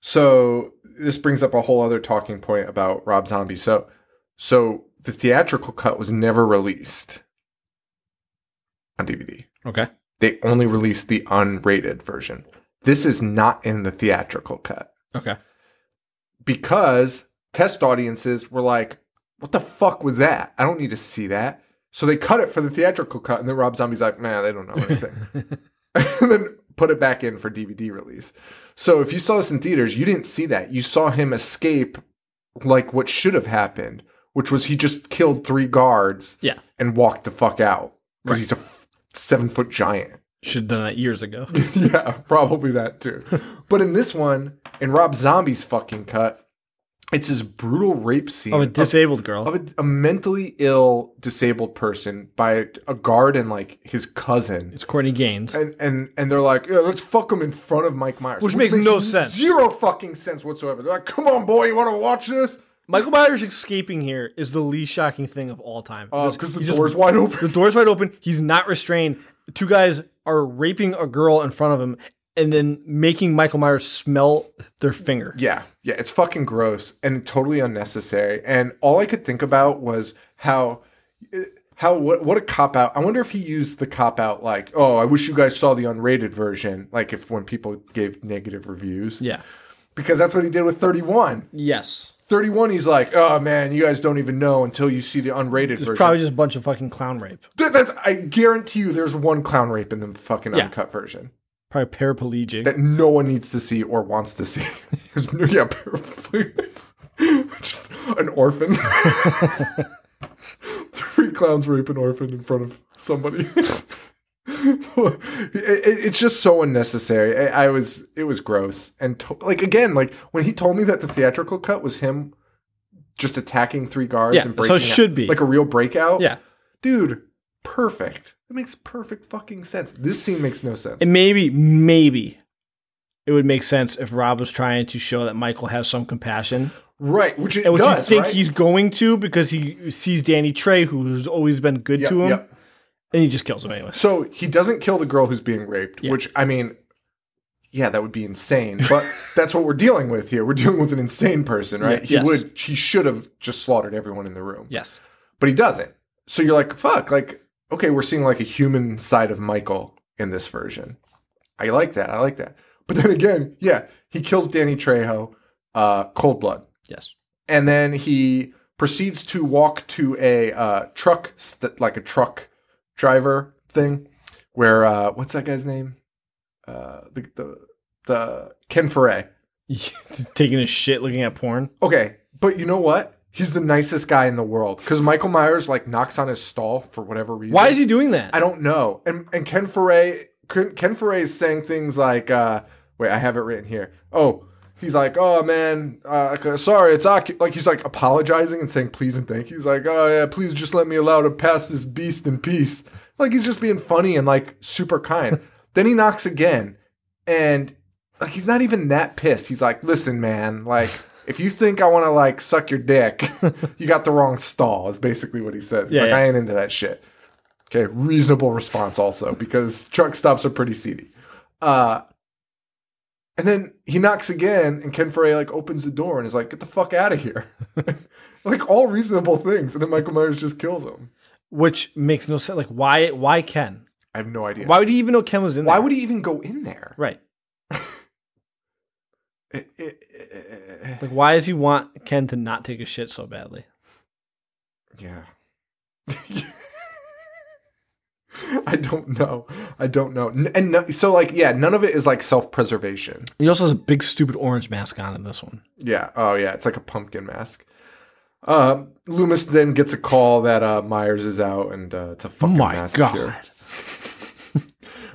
So this brings up a whole other talking point about Rob Zombie. So so the theatrical cut was never released on DVD. Okay. They only released the unrated version. This is not in the theatrical cut Okay. because test audiences were like, "What the fuck was that? I don't need to see that." So they cut it for the theatrical cut, and then Rob Zombie's like, "Man, they don't know anything," (laughs) and then put it back in for DVD release. So if you saw this in theaters, you didn't see that. You saw him escape like what should have happened, which was he just killed three guards Yeah. and walked the fuck out because Right. he's a f- seven foot giant. Should have done that years ago. (laughs) yeah, probably that too. but in this one, in Rob Zombie's fucking cut, it's this brutal rape scene Of a of, disabled girl. of a, a mentally ill disabled person by a guard and like his cousin. it's Courtney Gains. And, and and they're like, yeah, let's fuck him in front of Mike Myers, Which makes no sense. Zero fucking sense whatsoever. They're like, come on, boy, you want to watch this? Michael Myers escaping here is the least shocking thing of all time. Oh, because the he just- door's wide open. The door's wide open. He's not restrained. Two guys are raping a girl in front of him and then making Michael Myers smell their finger. Yeah, yeah, it's fucking gross and totally unnecessary. And all I could think about was how, how what what a cop out. I wonder if he used the cop out like, oh, I wish you guys saw the unrated version. Like if when people gave negative reviews, Yeah. because that's what he did with Thirty One. Yes. 31 he's like oh man you guys don't even know until you see the unrated It's version probably just a bunch of fucking clown rape. Th- that's, i guarantee you there's one clown rape in the fucking Yeah. uncut version Probably paraplegic. that no one needs to see or wants to see (laughs) yeah paraplegic. (laughs) just an orphan (laughs) three clowns rape an orphan in front of somebody it, it- it's just so unnecessary I, I was it was gross and to, like again like when he told me that the theatrical cut was him just attacking three guards Yeah, and so it should out- be. like a real breakout yeah. dude perfect it makes perfect fucking sense this scene makes no sense And maybe, maybe it would make sense if Rob was trying to show that Michael has some compassion. right which it And which does you think right? he's going to because he sees Danny Trey, who's always been good Yep, to him, yep. and he just kills him anyway. So he doesn't kill the girl who's being raped, Yeah. which I mean, yeah, that would be insane. But (laughs) that's what we're dealing with here. We're dealing with an insane person, right? Yeah, he yes. would, he should have just slaughtered everyone in the room, Yes. but he doesn't. So you're like, fuck, like, okay, we're seeing like a human side of Michael in this version. I like that. I like that. But then again, yeah, he kills Danny Trejo, uh, cold blood Yes. and then he proceeds to walk to a uh, truck, st- like a truck driver thing, where uh, what's that guy's name? Uh, the the the Ken Foree. (laughs) Taking a shit looking at porn. Okay, but you know what? He's the nicest guy in the world because Michael Myers like knocks on his stall for whatever reason. Why is he doing that? I don't know. And and Ken Foree, Ken Ken Foree is saying things like, uh, "Wait, I have it written here." Oh, he's like, "Oh man, uh, sorry, it's occu-. like he's like apologizing and saying please and thank you. He's like, "Oh yeah, please just let me allow to pass this beast in peace." Like he's just being funny and like super kind. (laughs) then he knocks again, and like he's not even that pissed. He's like, "Listen, man, like." If you think I want to like suck your dick, (laughs) you got the wrong stall. Is basically what he says. He's Yeah, like, yeah. I ain't into that shit. Okay, reasonable response also because truck stops are pretty seedy. Uh, and then he knocks again, and Ken Foree like opens the door and is like, "Get the fuck out of here!" (laughs) like all reasonable things, and then Michael Myers just kills him. Which makes no sense. Like why? Why Ken? I have no idea. Why would he even know Ken was in there? Why would he even go in there? Right. Like why does he want Ken to not take a shit so badly? yeah. (laughs) I don't know. I don't know. And no, so, like, yeah, none of it is like self preservation. He also has a big stupid orange mask on in this one. Yeah. Oh, yeah. It's like a pumpkin mask. Uh, Loomis then gets a call that uh, Myers is out, and uh, it's a Oh fucking my massacre. god. (laughs)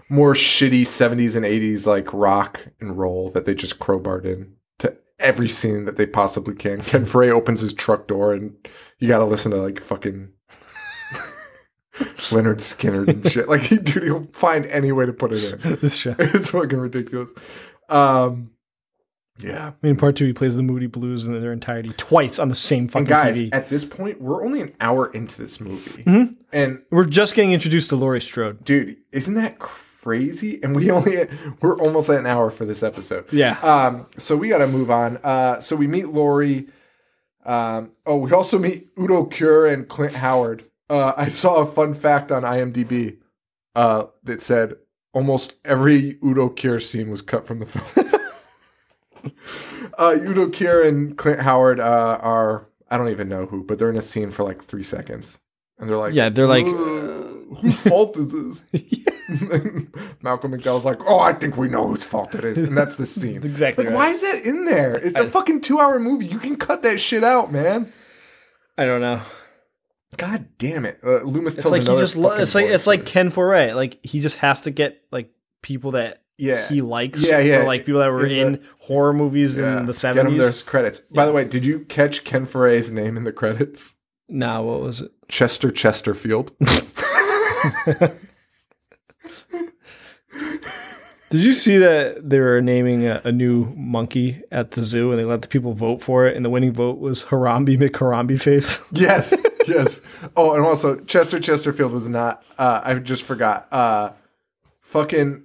More shitty '70s and '80s like rock and roll that they just crowbarred in to every scene that they possibly can. (laughs) Ken Foree opens his truck door, and you got to listen to like fucking (laughs) Lynyrd Skynyrd and shit. Like, he, dude, he'll find any way to put it in. (laughs) This show. It's fucking ridiculous. Um, yeah. I mean, in part two, he plays the Moody Blues in their entirety twice on the same fucking And guys, TV. at this point, we're only an hour into this movie, Mhm. and We're just getting introduced to Laurie Strode. dude, isn't that crazy, and we only we're almost at an hour for this episode. Yeah. Um, so we got to move on. Uh, so we meet Lori. Um, oh, we also meet Udo Kier and Clint Howard. Uh, I saw a fun fact on IMDb uh, that said almost every Udo Kier scene was cut from the film. (laughs) uh, Udo Kier and Clint Howard uh, are I don't even know who, but they're in a scene for like three seconds, and they're like, Yeah, they're like, "Uh, whose fault is this? (laughs) (laughs) Malcolm McDowell's like, oh, I think we know whose fault it is, and that's the scene. That's exactly like, right. why is that in there? It's a fucking two-hour movie. You can cut that shit out, man. I don't know. God damn it, uh, Loomis It's tells like he just lo- it's like it's like. Ken Foree. Like he just has to get like people that yeah, he likes. Yeah, yeah. Or like people that were In in, the- horror movies yeah. in the seventies. Get him those credits. By the way, did you catch Ken Foree's name in the credits? Nah, what was it? Chester Chesterfield. (laughs) (laughs) Did you see that they were naming a, a new monkey at the zoo and they let the people vote for it and the winning vote was Harambe McHarambe face? (laughs) Yes, yes. Oh, and also Chester Chesterfield was not. Uh, I just forgot. Uh, fucking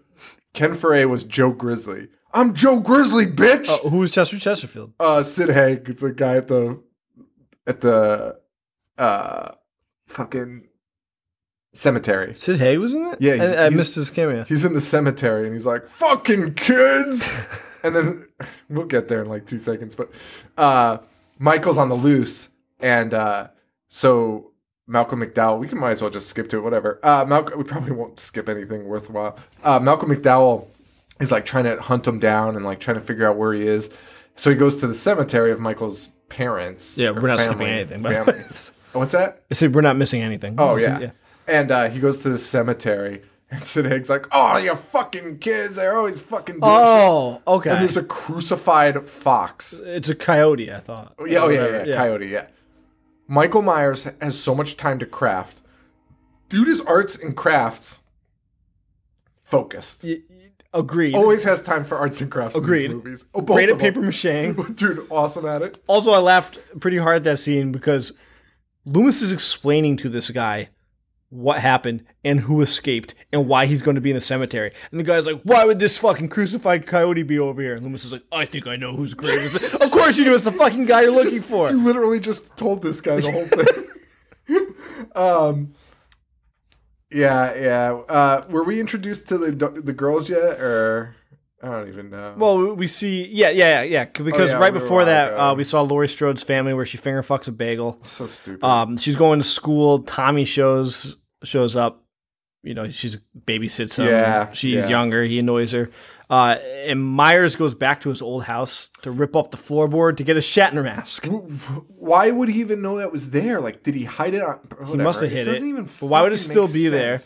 Ken Foree was Joe Grizzly. I'm Joe Grizzly, bitch. Oh, who was Chester Chesterfield? Uh, Sid Haig, the guy at the at the uh, fucking cemetery. Sid Haig was in it? Yeah, he's- I, I he's- missed his cameo. He's in the cemetery and he's like, "Fucking kids," and then (laughs) we'll get there in like two seconds. But uh, Michael's on the loose, and uh, so Malcolm McDowell. We can might as well just skip to it. Whatever. Uh, Malcolm. We probably won't skip anything worthwhile. Uh, Malcolm McDowell is like trying to hunt him down and like trying to figure out where he is. So he goes to the cemetery of Michael's parents. Yeah, or we're not skipping anything, by the family. (laughs) What's that? I said we're not missing anything. Oh yeah. And uh, he goes to the cemetery, (laughs) and Sid Haig's like, "Oh, you fucking kids! They're always fucking." doing shit." Oh, okay. And there's a crucified fox. it's a coyote, I thought. Yeah, oh yeah, Whatever, yeah, coyote. Yeah. Michael Myers has so much time to craft. Dude is arts and crafts focused. Y- y- Agreed. Always has time for arts and crafts Agreed. in these movies. Oh, both Great of at paper them. mache. (laughs) Dude, awesome at it. Also, I laughed pretty hard at that scene because Loomis is explaining to this guy what happened and who escaped and why he's going to be in the cemetery. And the guy's like, "Why would this fucking crucified coyote be over here?" And Loomis is like, "I think I know whose grave is it." of course you do. It's the fucking guy you're looking for. You literally just told this guy the whole thing. (laughs) um, yeah, yeah. Uh, were we introduced to the the girls yet, or I don't even know. Well, we see, yeah, yeah, yeah. Because Oh, yeah, right we before that, uh, uh, we saw Laurie Strode's family where she finger fucks a bagel. so stupid. Um, she's going to school. Tommy shows shows up. You know, she's babysits him. Yeah, she's yeah. younger. He annoys her. Uh, and Myers goes back to his old house to rip up the floorboard to get a Shatner mask. Why would he even know that was there? Like, did he hide it on? He must have hid it. doesn't Even But why would it still be there?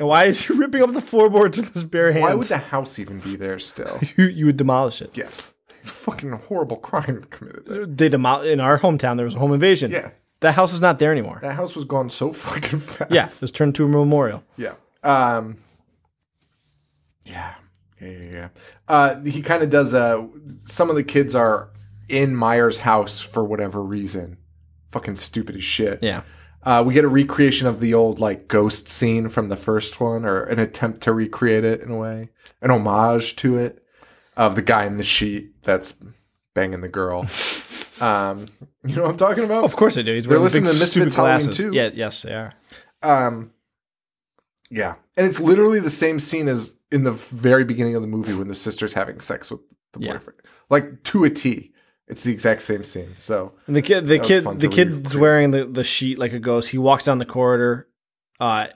And why is he (laughs) ripping up the floorboards with his bare hands? Why would the house even be there still? (laughs) you, you would demolish it? yes, it's a fucking horrible (laughs) crime committed. There. They demol- in our hometown. There was a home invasion. Yeah, that house is not there anymore. that house was gone so (laughs) fucking fast. Yeah, it's turned to a memorial. Yeah. Um. Yeah. Yeah. Yeah. yeah. Uh, he kind of does. Uh, some of the kids are in Meyer's house for whatever reason. Fucking stupid as shit. Yeah. Uh, we get a recreation of the old like ghost scene from the first one, or an attempt to recreate it in a way, an homage to it, of the guy in the sheet that's banging the girl. (laughs) um, you know what I'm talking about? Of course I do. He's They're wearing listening big to stupid Misfits Halloween glasses. too. Yeah, yes, they are. Um, yeah, and it's literally the same scene as in the very beginning of the movie when the sister's having sex with the Yeah. boyfriend, like to a T. It's the exact same scene. So And the kid, the was kid, the to kid's wearing the, the sheet like a ghost. He walks down the corridor. Uh,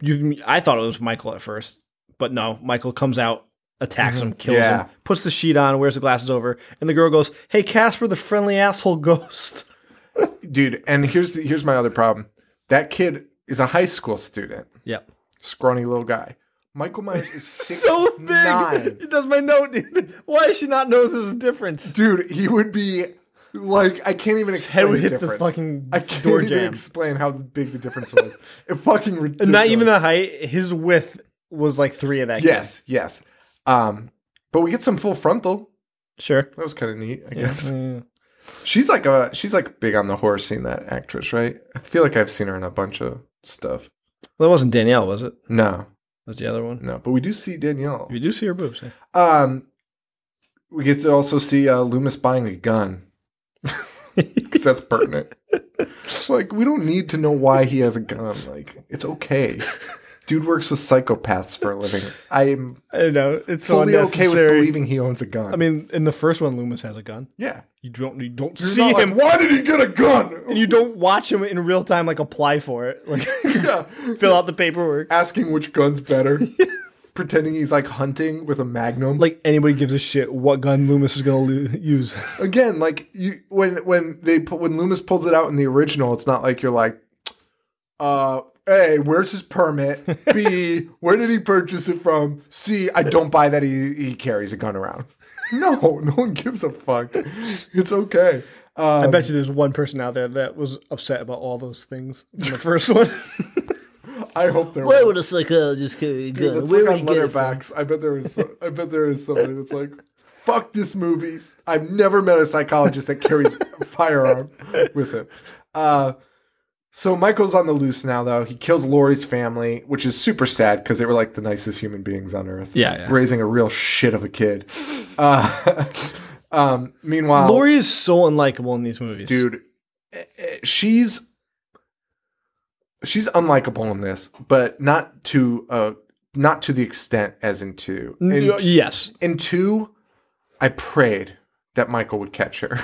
you, I thought it was Michael at first, but no. Michael comes out, attacks him, kills Mm-hmm. Yeah. him, puts the sheet on, wears the glasses over, and the girl goes, "Hey, Casper, the friendly asshole ghost." (laughs) dude, and here's the, here's my other problem. That kid is a high school student, Yep. scrawny little guy. Michael Myers is six (laughs) So big. nine. That's my note, dude. (laughs) Why does she not know there's a difference? Dude, he would be like I can't even His head explain would the hit the fucking I can't door even jam. explain how big the difference was. It fucking ridiculous. And not even the height. His width was like three of that. kid. Yes, yes. Um, but we get some full frontal. Sure. That was kind of neat, I Yeah. guess. Yeah. She's like a she's like big on the horror scene. That actress, right? I feel like I've seen her in a bunch of stuff. Well, it wasn't Danielle, was it? No, That's the other one. No, but we do see Danielle. We do see her boobs. yeah. Um, we get to also see uh, Loomis buying a gun (laughs) because that's pertinent. (laughs) like we don't need to know why he has a gun. Like it's okay. (laughs) Dude works with psychopaths for a living. (laughs) I'm I know it's so fully okay with unnecessary. believing he owns a gun. I mean, in the first one, Loomis has a gun. yeah. You don't you don't You're see not like, him, Why did he get a gun? and you don't watch him in real time. Like apply for it, like (laughs) Yeah. (laughs) fill out the paperwork. asking which gun's better, pretending he's like hunting with a magnum. Like anybody gives a shit what gun Loomis is gonna lo- use. again, like you when when they put when Loomis pulls it out in the original, it's not like you're like, uh, A, where's his permit? B, (laughs) where did he purchase it from? C, I don't buy that he he carries a gun around. No, no one gives a fuck. It's okay. I Um, bet you there's one person out there that was upset about all those things in the first one. (laughs) I hope there. Why was. would a psychologist carry a Dude, gun? let's Where look would on get it from? Letterboxd. I bet there was. I bet there is somebody that's like, "Fuck this movie." I've never met a psychologist that carries a firearm with him. Uh, so Michael's on the loose now, though. He kills Lori's family, which is super sad because they were like the nicest human beings on earth. Yeah, yeah. raising a real shit of a kid. Uh, (laughs) um, meanwhile, Lori is so unlikable in these movies, dude eh, eh, she's she's unlikable in this but not to uh not to the extent as in two in, yes, in two i prayed that michael would catch her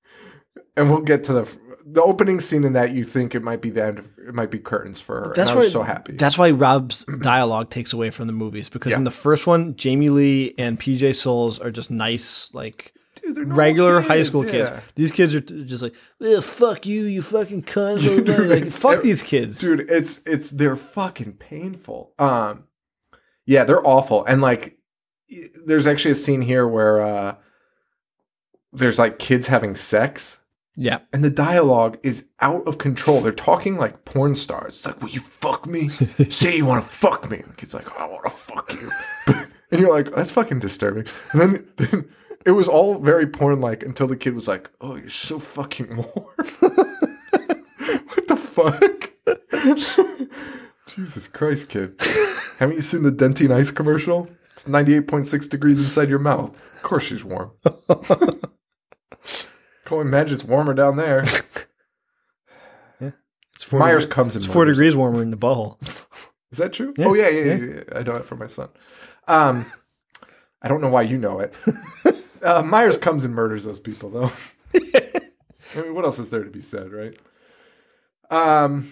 (laughs) and we'll get to the the opening scene in that you think it might be the end of, it might be curtains for her that's and i why. was so happy That's why Rob's (clears throat) dialogue takes away from the movies because in the first one, Jamie Lee and PJ Soles are just nice, like Dude, regular high kids, school kids. These kids are t- just like, fuck you, you fucking cunt. blah." like, fuck these kids. dude it's it's they're fucking painful um yeah they're awful and like there's actually a scene here where uh there's like kids having sex Yeah. and the dialogue is out of control. They're talking like porn stars. It's like will you fuck me? (laughs) Say you want to fuck me. And the kid's like i want to fuck you. (laughs) And you're like that's fucking disturbing. And then, (laughs) then it was all very porn like until the kid was like oh you're so fucking warm. What the fuck? Jesus christ kid. Haven't you seen the Dentyne Ice commercial? It's 98.6 degrees inside your mouth. Of course she's warm can't imagine it's warmer down there (laughs) (laughs) It's four myers degrees- comes in It's four murders. degrees warmer in the butthole. (laughs) Is that true? Yeah, Oh yeah, yeah, yeah, yeah. yeah. I know it from my son. Um, I don't know why you know it. uh, Myers comes and murders those people, though. I mean, what else is there to be said, right? Um,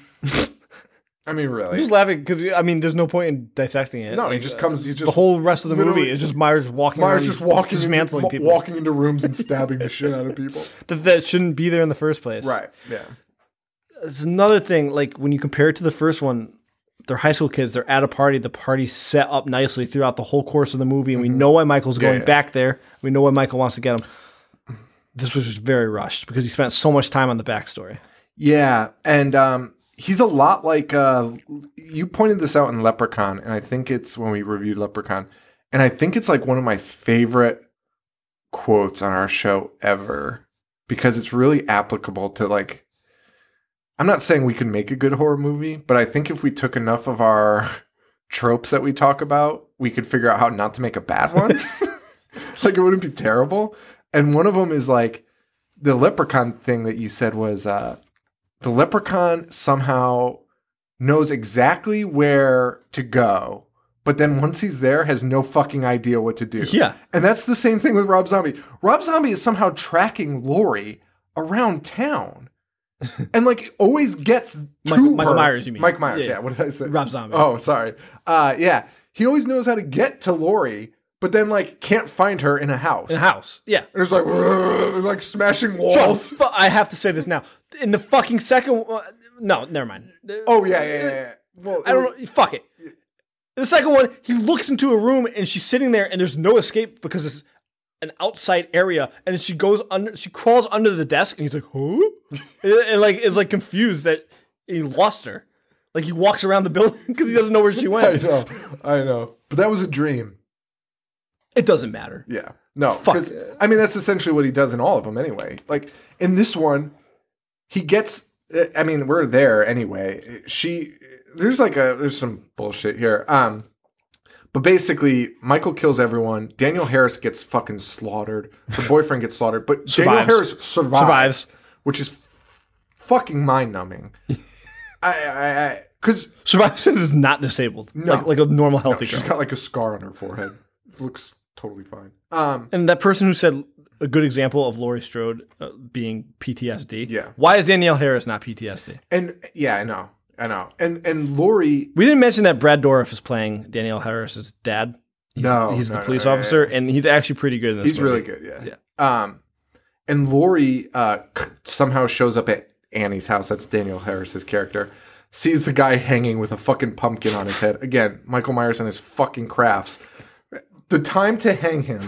I mean, I'm really, just laughing because I mean, there's no point in dissecting it. no. He just comes. He's just the whole rest of the movie is just Myers walking. Myers just walking, dismantling into, people walking into rooms and stabbing the shit out of people. (laughs) that, that shouldn't be there in the first place. Right? Yeah. It's another thing. Like when you compare it to the first one, they're high school kids. They're at a party. The party's set up nicely throughout the whole course of the movie, and we know why Michael's Mm-hmm. Yeah, going yeah. back there. We know why Michael wants to get him. This was just very rushed because he spent so much time on the backstory. Yeah, and um, he's a lot like uh, you pointed this out in Leprechaun, and I think it's when we reviewed Leprechaun, and I think it's like one of my favorite quotes on our show ever because it's really applicable to like. I'm not saying we could make a good horror movie, but I think if we took enough of our (laughs) tropes that we talk about, we could figure out how not to make a bad one. (laughs) (laughs) like it wouldn't be terrible. And one of them is like the leprechaun thing that you said was uh the leprechaun somehow knows exactly where to go, but then once he's there, has no fucking idea what to do. Yeah. And that's the same thing with Rob Zombie. Rob Zombie is somehow tracking Lori around town. (laughs) and like always gets to Michael- Michael. Myers, you mean. Mike Myers, Yeah. yeah. What did I say? Rob Zombie. Oh, sorry. Uh yeah. He always knows how to get to Lori, but then like can't find her in a house. In a house, yeah. And it's like (laughs) like smashing walls. fu- I have to say this now. In the fucking second, one- no, never mind. Oh yeah, yeah, yeah. yeah. Well, I don't know. Fuck it. The second one, he looks into a room and she's sitting there, and there's no escape because it's an outside area, and she goes under, she crawls under the desk, and he's like, "Who?" (laughs) and, and, like is like confused that he lost her. Like he walks around the building (laughs) because he doesn't know where she went. I know, I know. But that was a dream. It doesn't matter. Yeah. No. Fuck. I mean, that's essentially what he does in all of them anyway. Like in this one, he gets I mean, we're there anyway. She there's like a there's some bullshit here. Um, but basically, Michael kills everyone. Danielle Harris gets fucking slaughtered. Her (laughs) boyfriend gets slaughtered, but Daniel Survives. Harris survives, Survives. which is fucking mind numbing. (laughs) I, I, I, because Survives is not disabled. No. Like, like a normal healthy she's girl. got like a scar on her forehead. It looks totally fine. Um, and that person who said a good example of Laurie Strode uh, being PTSD. Yeah. Why is Danielle Harris not PTSD? and yeah, I know, I know, and and Lori, We didn't mention that Brad Dourif is playing Danielle Harris's dad. He's, No, he's no, the no, police officer, yeah. and he's actually pretty good in this. he's movie. really good. Yeah, yeah. Um, and Lori uh somehow shows up at Annie's house. That's Danielle Harris's character. Sees the guy hanging with a fucking pumpkin on his head. Again, Michael Myers and his fucking crafts. The time to hang him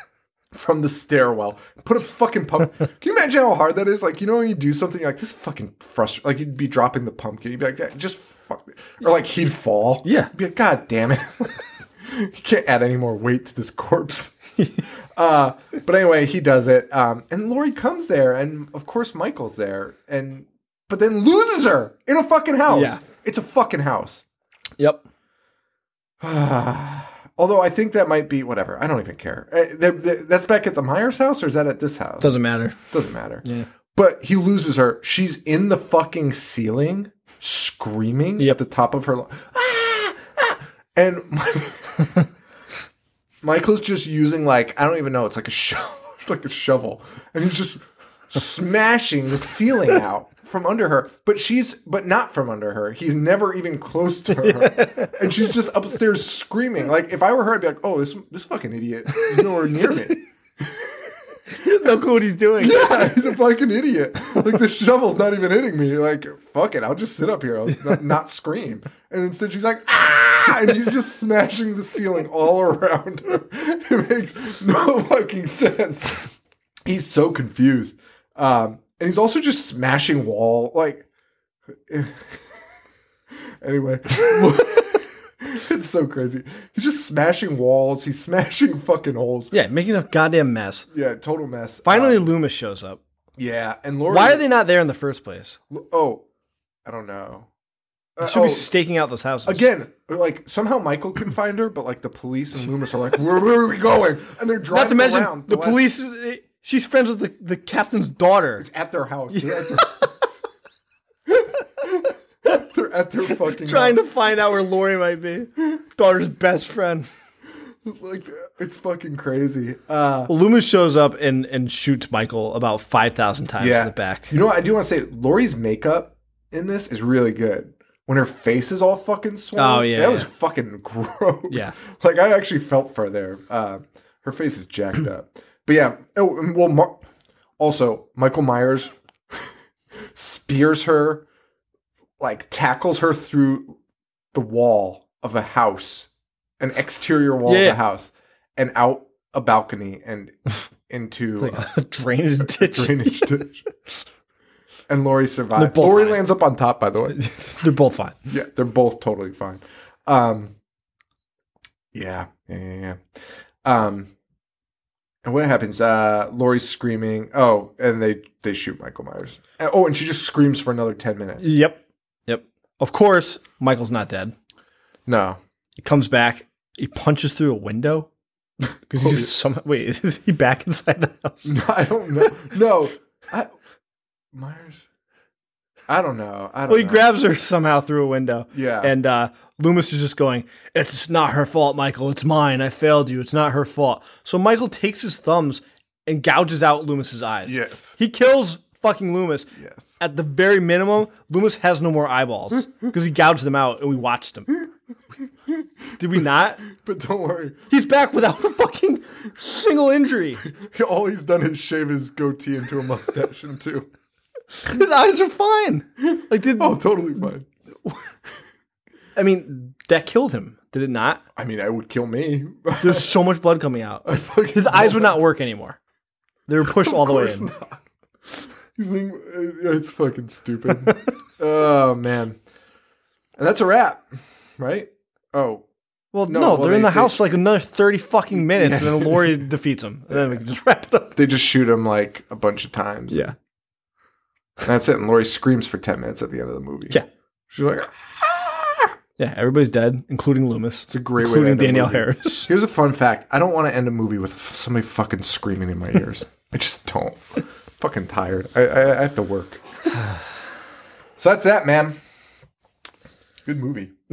(laughs) from the stairwell. Put a fucking pump. (laughs) Can you imagine how hard that is? Like, you know, when you do something you're like this, fucking frustrating. Like, you'd be dropping the pumpkin. You'd be like, "Yeah, just fuck. me." Or like, he'd fall. Yeah. You'd be like, God damn it. (laughs) you can't add any more weight to this corpse. uh, but anyway, he does it. Um, and Lori comes there, and of course, Michael's there. And but then loses her in a fucking house. Yeah. It's a fucking house. Yep. (sighs) (sighs) Although I think that might be whatever. I don't even care. Uh, they're- they're- that's back at the Myers house, or is that at this house? Doesn't matter. Doesn't matter. Yeah. But he loses her. She's in the fucking ceiling, screaming Yep. at the top of her lungs. Ah, ah. And (laughs) Michael's just using like I don't even know. It's like a shovel, (laughs) like a shovel, and he's just smashing the ceiling out from under her. But she's but not from under her. He's never even close to her, (laughs) and she's just upstairs screaming. Like if I were her, I'd be like, "Oh, this this fucking idiot is nowhere near me." (laughs) He has no clue what he's doing. Yeah, he's a fucking idiot. Like the shovel's not even hitting me. Like fuck it, I'll just sit up here, I'll not, not scream. And instead, she's like ah, and he's just smashing the ceiling all around her. It makes no fucking sense. He's so confused, um, and he's also just smashing wall. Like (laughs) anyway. (laughs) It's so crazy. He's just smashing walls. He's smashing fucking holes. Yeah, making a goddamn mess. Yeah, total mess. Finally, Um, Loomis shows up. yeah, and Laurie. Why are they not there in the first place? Oh, I don't know. They Uh, should oh, be staking out those houses. again, like somehow Michael can find her, but like the police and Loomis are like, where, where are we going? And they're driving Not to mention around. the last- police. She's friends with the, the captain's daughter. It's at their house. They're at their (laughs) They're at their fucking Trying house. to find out where Lori might be. Daughter's best friend. like it's fucking crazy. Uh, Loomis shows up and, and shoots Michael about 5,000 times yeah, in the back. You know what? I do want to say Lori's makeup in this is really good. When her face is all fucking swollen, Oh, yeah, that was fucking (laughs) gross. Yeah. like I actually felt for there. Uh, her face is jacked up. But yeah, oh, well, Mar- also Michael Myers (laughs) spears her, like tackles her through the wall of a house, an exterior wall of Yeah. a house, and out a balcony and (laughs) into Like a a drainage ditch. drainage ditch. (laughs) And Lori both Lori fine. lands up on top, by the way. They're both fine. Yeah, they're both totally fine. Um, yeah, yeah, yeah, yeah. Um, and what happens? Uh, Lori's screaming. Oh, and they they shoot Michael Myers. Uh, Oh, and she just screams for another ten minutes. Yep. Yep. Of course, Michael's not dead. No, He comes back. He punches through a window. (laughs) Because he's just some wait, (laughs) is he back inside the house? no, (laughs) I don't know. No, I, Myers. I don't know. I don't. Well, he know. grabs her somehow through a window. Yeah. And uh, Loomis is just going, It's not her fault, Michael. It's mine. I failed you. It's not her fault. So Michael takes his thumbs and gouges out Loomis's eyes. Yes. He kills fucking Loomis. Yes. At the very minimum, Loomis has no more eyeballs (laughs) because he gouged them out and we watched him. Did we not? (laughs) But don't worry. He's back without a fucking single injury. (laughs) All he's done is shave his goatee into a mustache and two. His eyes are fine. Like, did Oh, totally fine. (laughs) I mean that killed him? Did it not? I mean, it would kill me. There's so much blood coming out. (laughs) I fucking His eyes would not work anymore. They were pushed all the way course in. not. You think uh, it's fucking stupid? (laughs) oh man, and that's a wrap, right? Oh, Well, No, no, well, they're in they- the they- house for like another thirty fucking minutes, and then Lori defeats him, and then we can just wrap it up. they just shoot him like a bunch of times. Yeah. And that's it. And Laurie screams for ten minutes at the end of the movie. Yeah. she's like, Yeah, everybody's dead, including Loomis. it's a great way to including end a Danielle movie. Harris. (laughs) Here's a fun fact: I don't want to end a movie with f- somebody fucking screaming in my (laughs) ears. I just don't. fucking tired. I, I I have to work. (sighs) so that's that, man. Good movie. (laughs)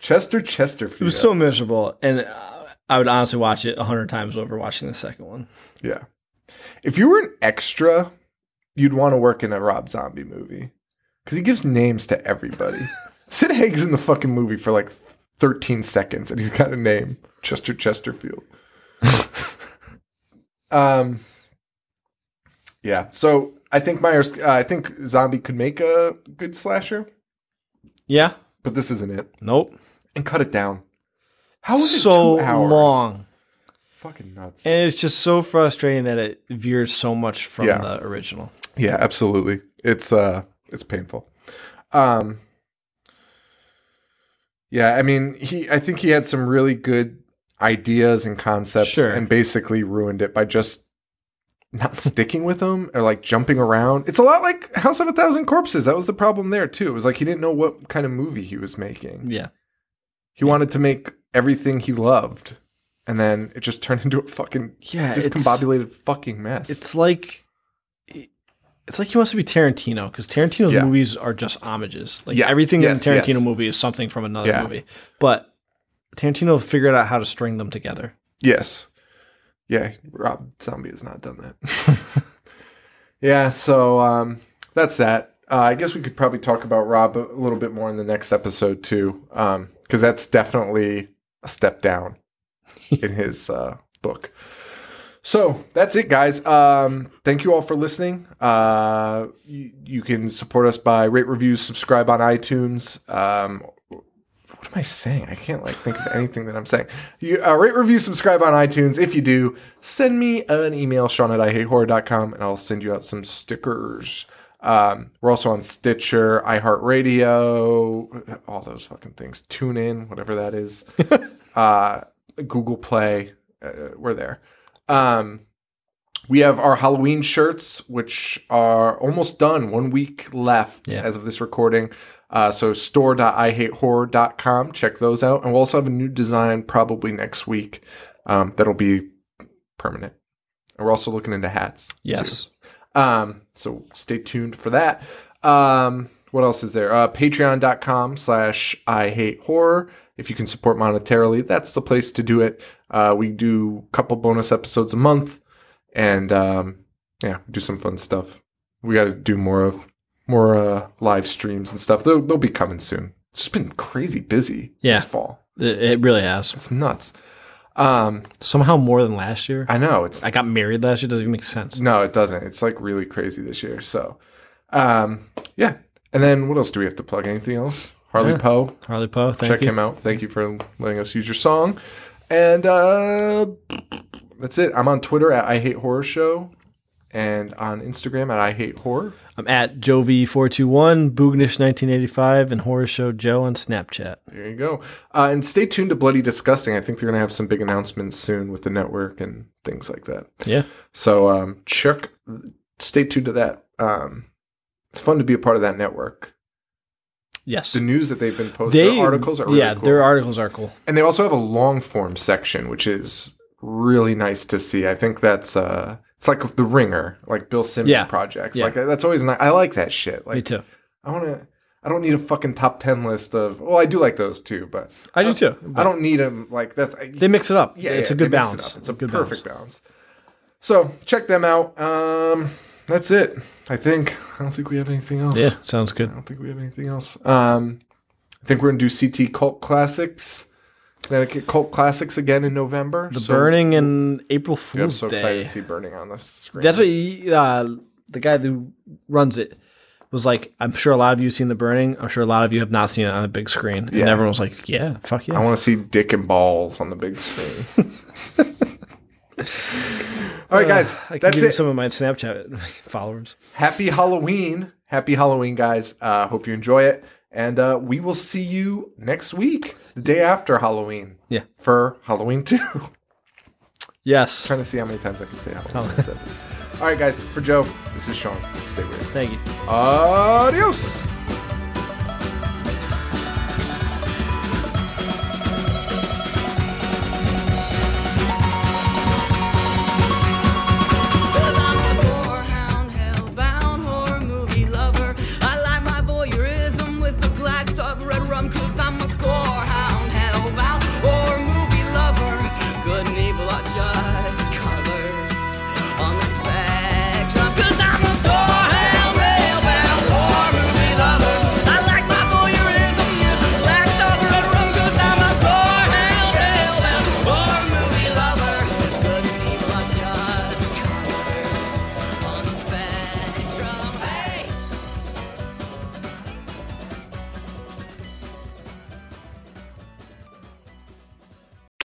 Chester Chesterfield. It was so miserable, and uh, I would honestly watch it a hundred times over watching the second one. Yeah. If you were an extra, you'd want to work in a Rob Zombie movie because he gives names to everybody. (laughs) Sid Haig's in the fucking movie for like 13 seconds and he's got a name Chester Chesterfield. (laughs) um, yeah. So I think Myers, uh, I think Zombie could make a good slasher, Yeah. but this isn't it. Nope. And cut it down. How is it so two hours? long, Fucking nuts. and it's just so frustrating that it veers so much from Yeah. the original. Yeah, absolutely. It's uh it's painful. Um Yeah, I mean, he I think he had some really good ideas and concepts Sure. and basically ruined it by just not (laughs) sticking with them or like jumping around. It's a lot like House of a Thousand Corpses. That was the problem there too. It was like he didn't know what kind of movie he was making. Yeah. He wanted to make everything he loved and then it just (laughs) turned into a fucking Yeah. discombobulated fucking mess. It's like it's like he wants to be Tarantino because Tarantino's Yeah. movies are just homages. Like Yeah. everything Yes, in a Tarantino yes. movie is something from another Yeah. movie. But Tarantino figured out how to string them together. Yes. Yeah, Rob Zombie has not done that. (laughs) yeah, so um, that's that. Uh, I guess we could probably talk about Rob a little bit more in the next episode too, because that's definitely a step down in his uh, book. So that's it, guys. Um, thank you all for listening. Uh, you, you can support us by rate, reviews, subscribe on iTunes. Um, what am I saying? I can't like think of anything that I'm saying. You uh, rate, review, subscribe on iTunes. If you do, send me an email, Sean at ihatehorror.com, and I'll send you out some stickers. Um, we're also on Stitcher, iHeartRadio, all those fucking things. Tune in, whatever that is. (laughs) uh, Google Play. Uh, we're there. Um, we have our Halloween shirts, which are almost done. One week left Yeah. as of this recording. Uh, so store.ihatehorror.com. Check those out. And we'll also have a new design probably next week um, that'll be permanent. And we're also looking into hats. Yes. Um, so stay tuned for that. Um, what else is there? Uh, Patreon.com slash I hate horror. If you can support monetarily, that's the place to do it. Uh, we do a couple bonus episodes a month and, um, yeah, do some fun stuff. We got to do more of more, uh, live streams and stuff. They'll, they'll be coming soon. It's just been crazy busy Yeah. this fall. It, it really has. It's nuts. Um, Somehow more than last year. I know it's I got married last year. Doesn't even make sense. No, it doesn't. It's like really crazy this year. So, um, yeah. And then what else do we have to plug? Anything else? Harley Yeah. Poe. Harley Poe, thank Check you. him out. Thank you for letting us use your song. And uh, that's it. I'm on Twitter at I Hate Horror Show, and on Instagram at I Hate Horror. I'm at Jovi421, Boognish1985, and Horror Show Joe on Snapchat. There you go. Uh, and stay tuned to Bloody Disgusting. I think they're gonna have some big announcements soon with the network and things like that. Yeah. So um, check. Stay tuned to that. Um, it's fun to be a part of that network. Yes. the news that they've been posting their articles are really yeah, cool. their articles are cool. and they also have a long form section which is really nice to see i think that's uh it's like the ringer like bill simmons Yeah. projects Yeah. like that's always nice i like that shit like Me too. i want to i don't need a fucking top 10 list of well i do like those too but I do too. i don't need them like that's They mix it up. yeah, it's yeah, a good it balance. up. it's a good perfect balance. so check them out um that's it i think i don't think we have anything else. Yeah, sounds good. I don't think we have anything else. Um, I think we're gonna do CT Cult Classics, Connecticut Cult Classics again in November. The So- Burning and April Dude, I'm Fool's so excited Day. to see Burning on the screen. That's what he, uh, the guy who runs it was like. I'm sure a lot of you have seen The Burning. I'm sure a lot of you have not seen it on a big screen. And Yeah. everyone was like, "Yeah, fuck yeah." I want to see dick and balls on the big screen. (laughs) All right, guys, Uh, that's it. some of my Snapchat (laughs) followers. Happy Halloween! Happy Halloween, guys. Uh, hope you enjoy it, and uh, we will see you next week, the day after Halloween. Yeah. for Halloween two. Yes. (laughs) trying to see how many times I can say Halloween. Oh. All right, guys. For Joe, this is Sean. Stay weird. Thank you. Adios.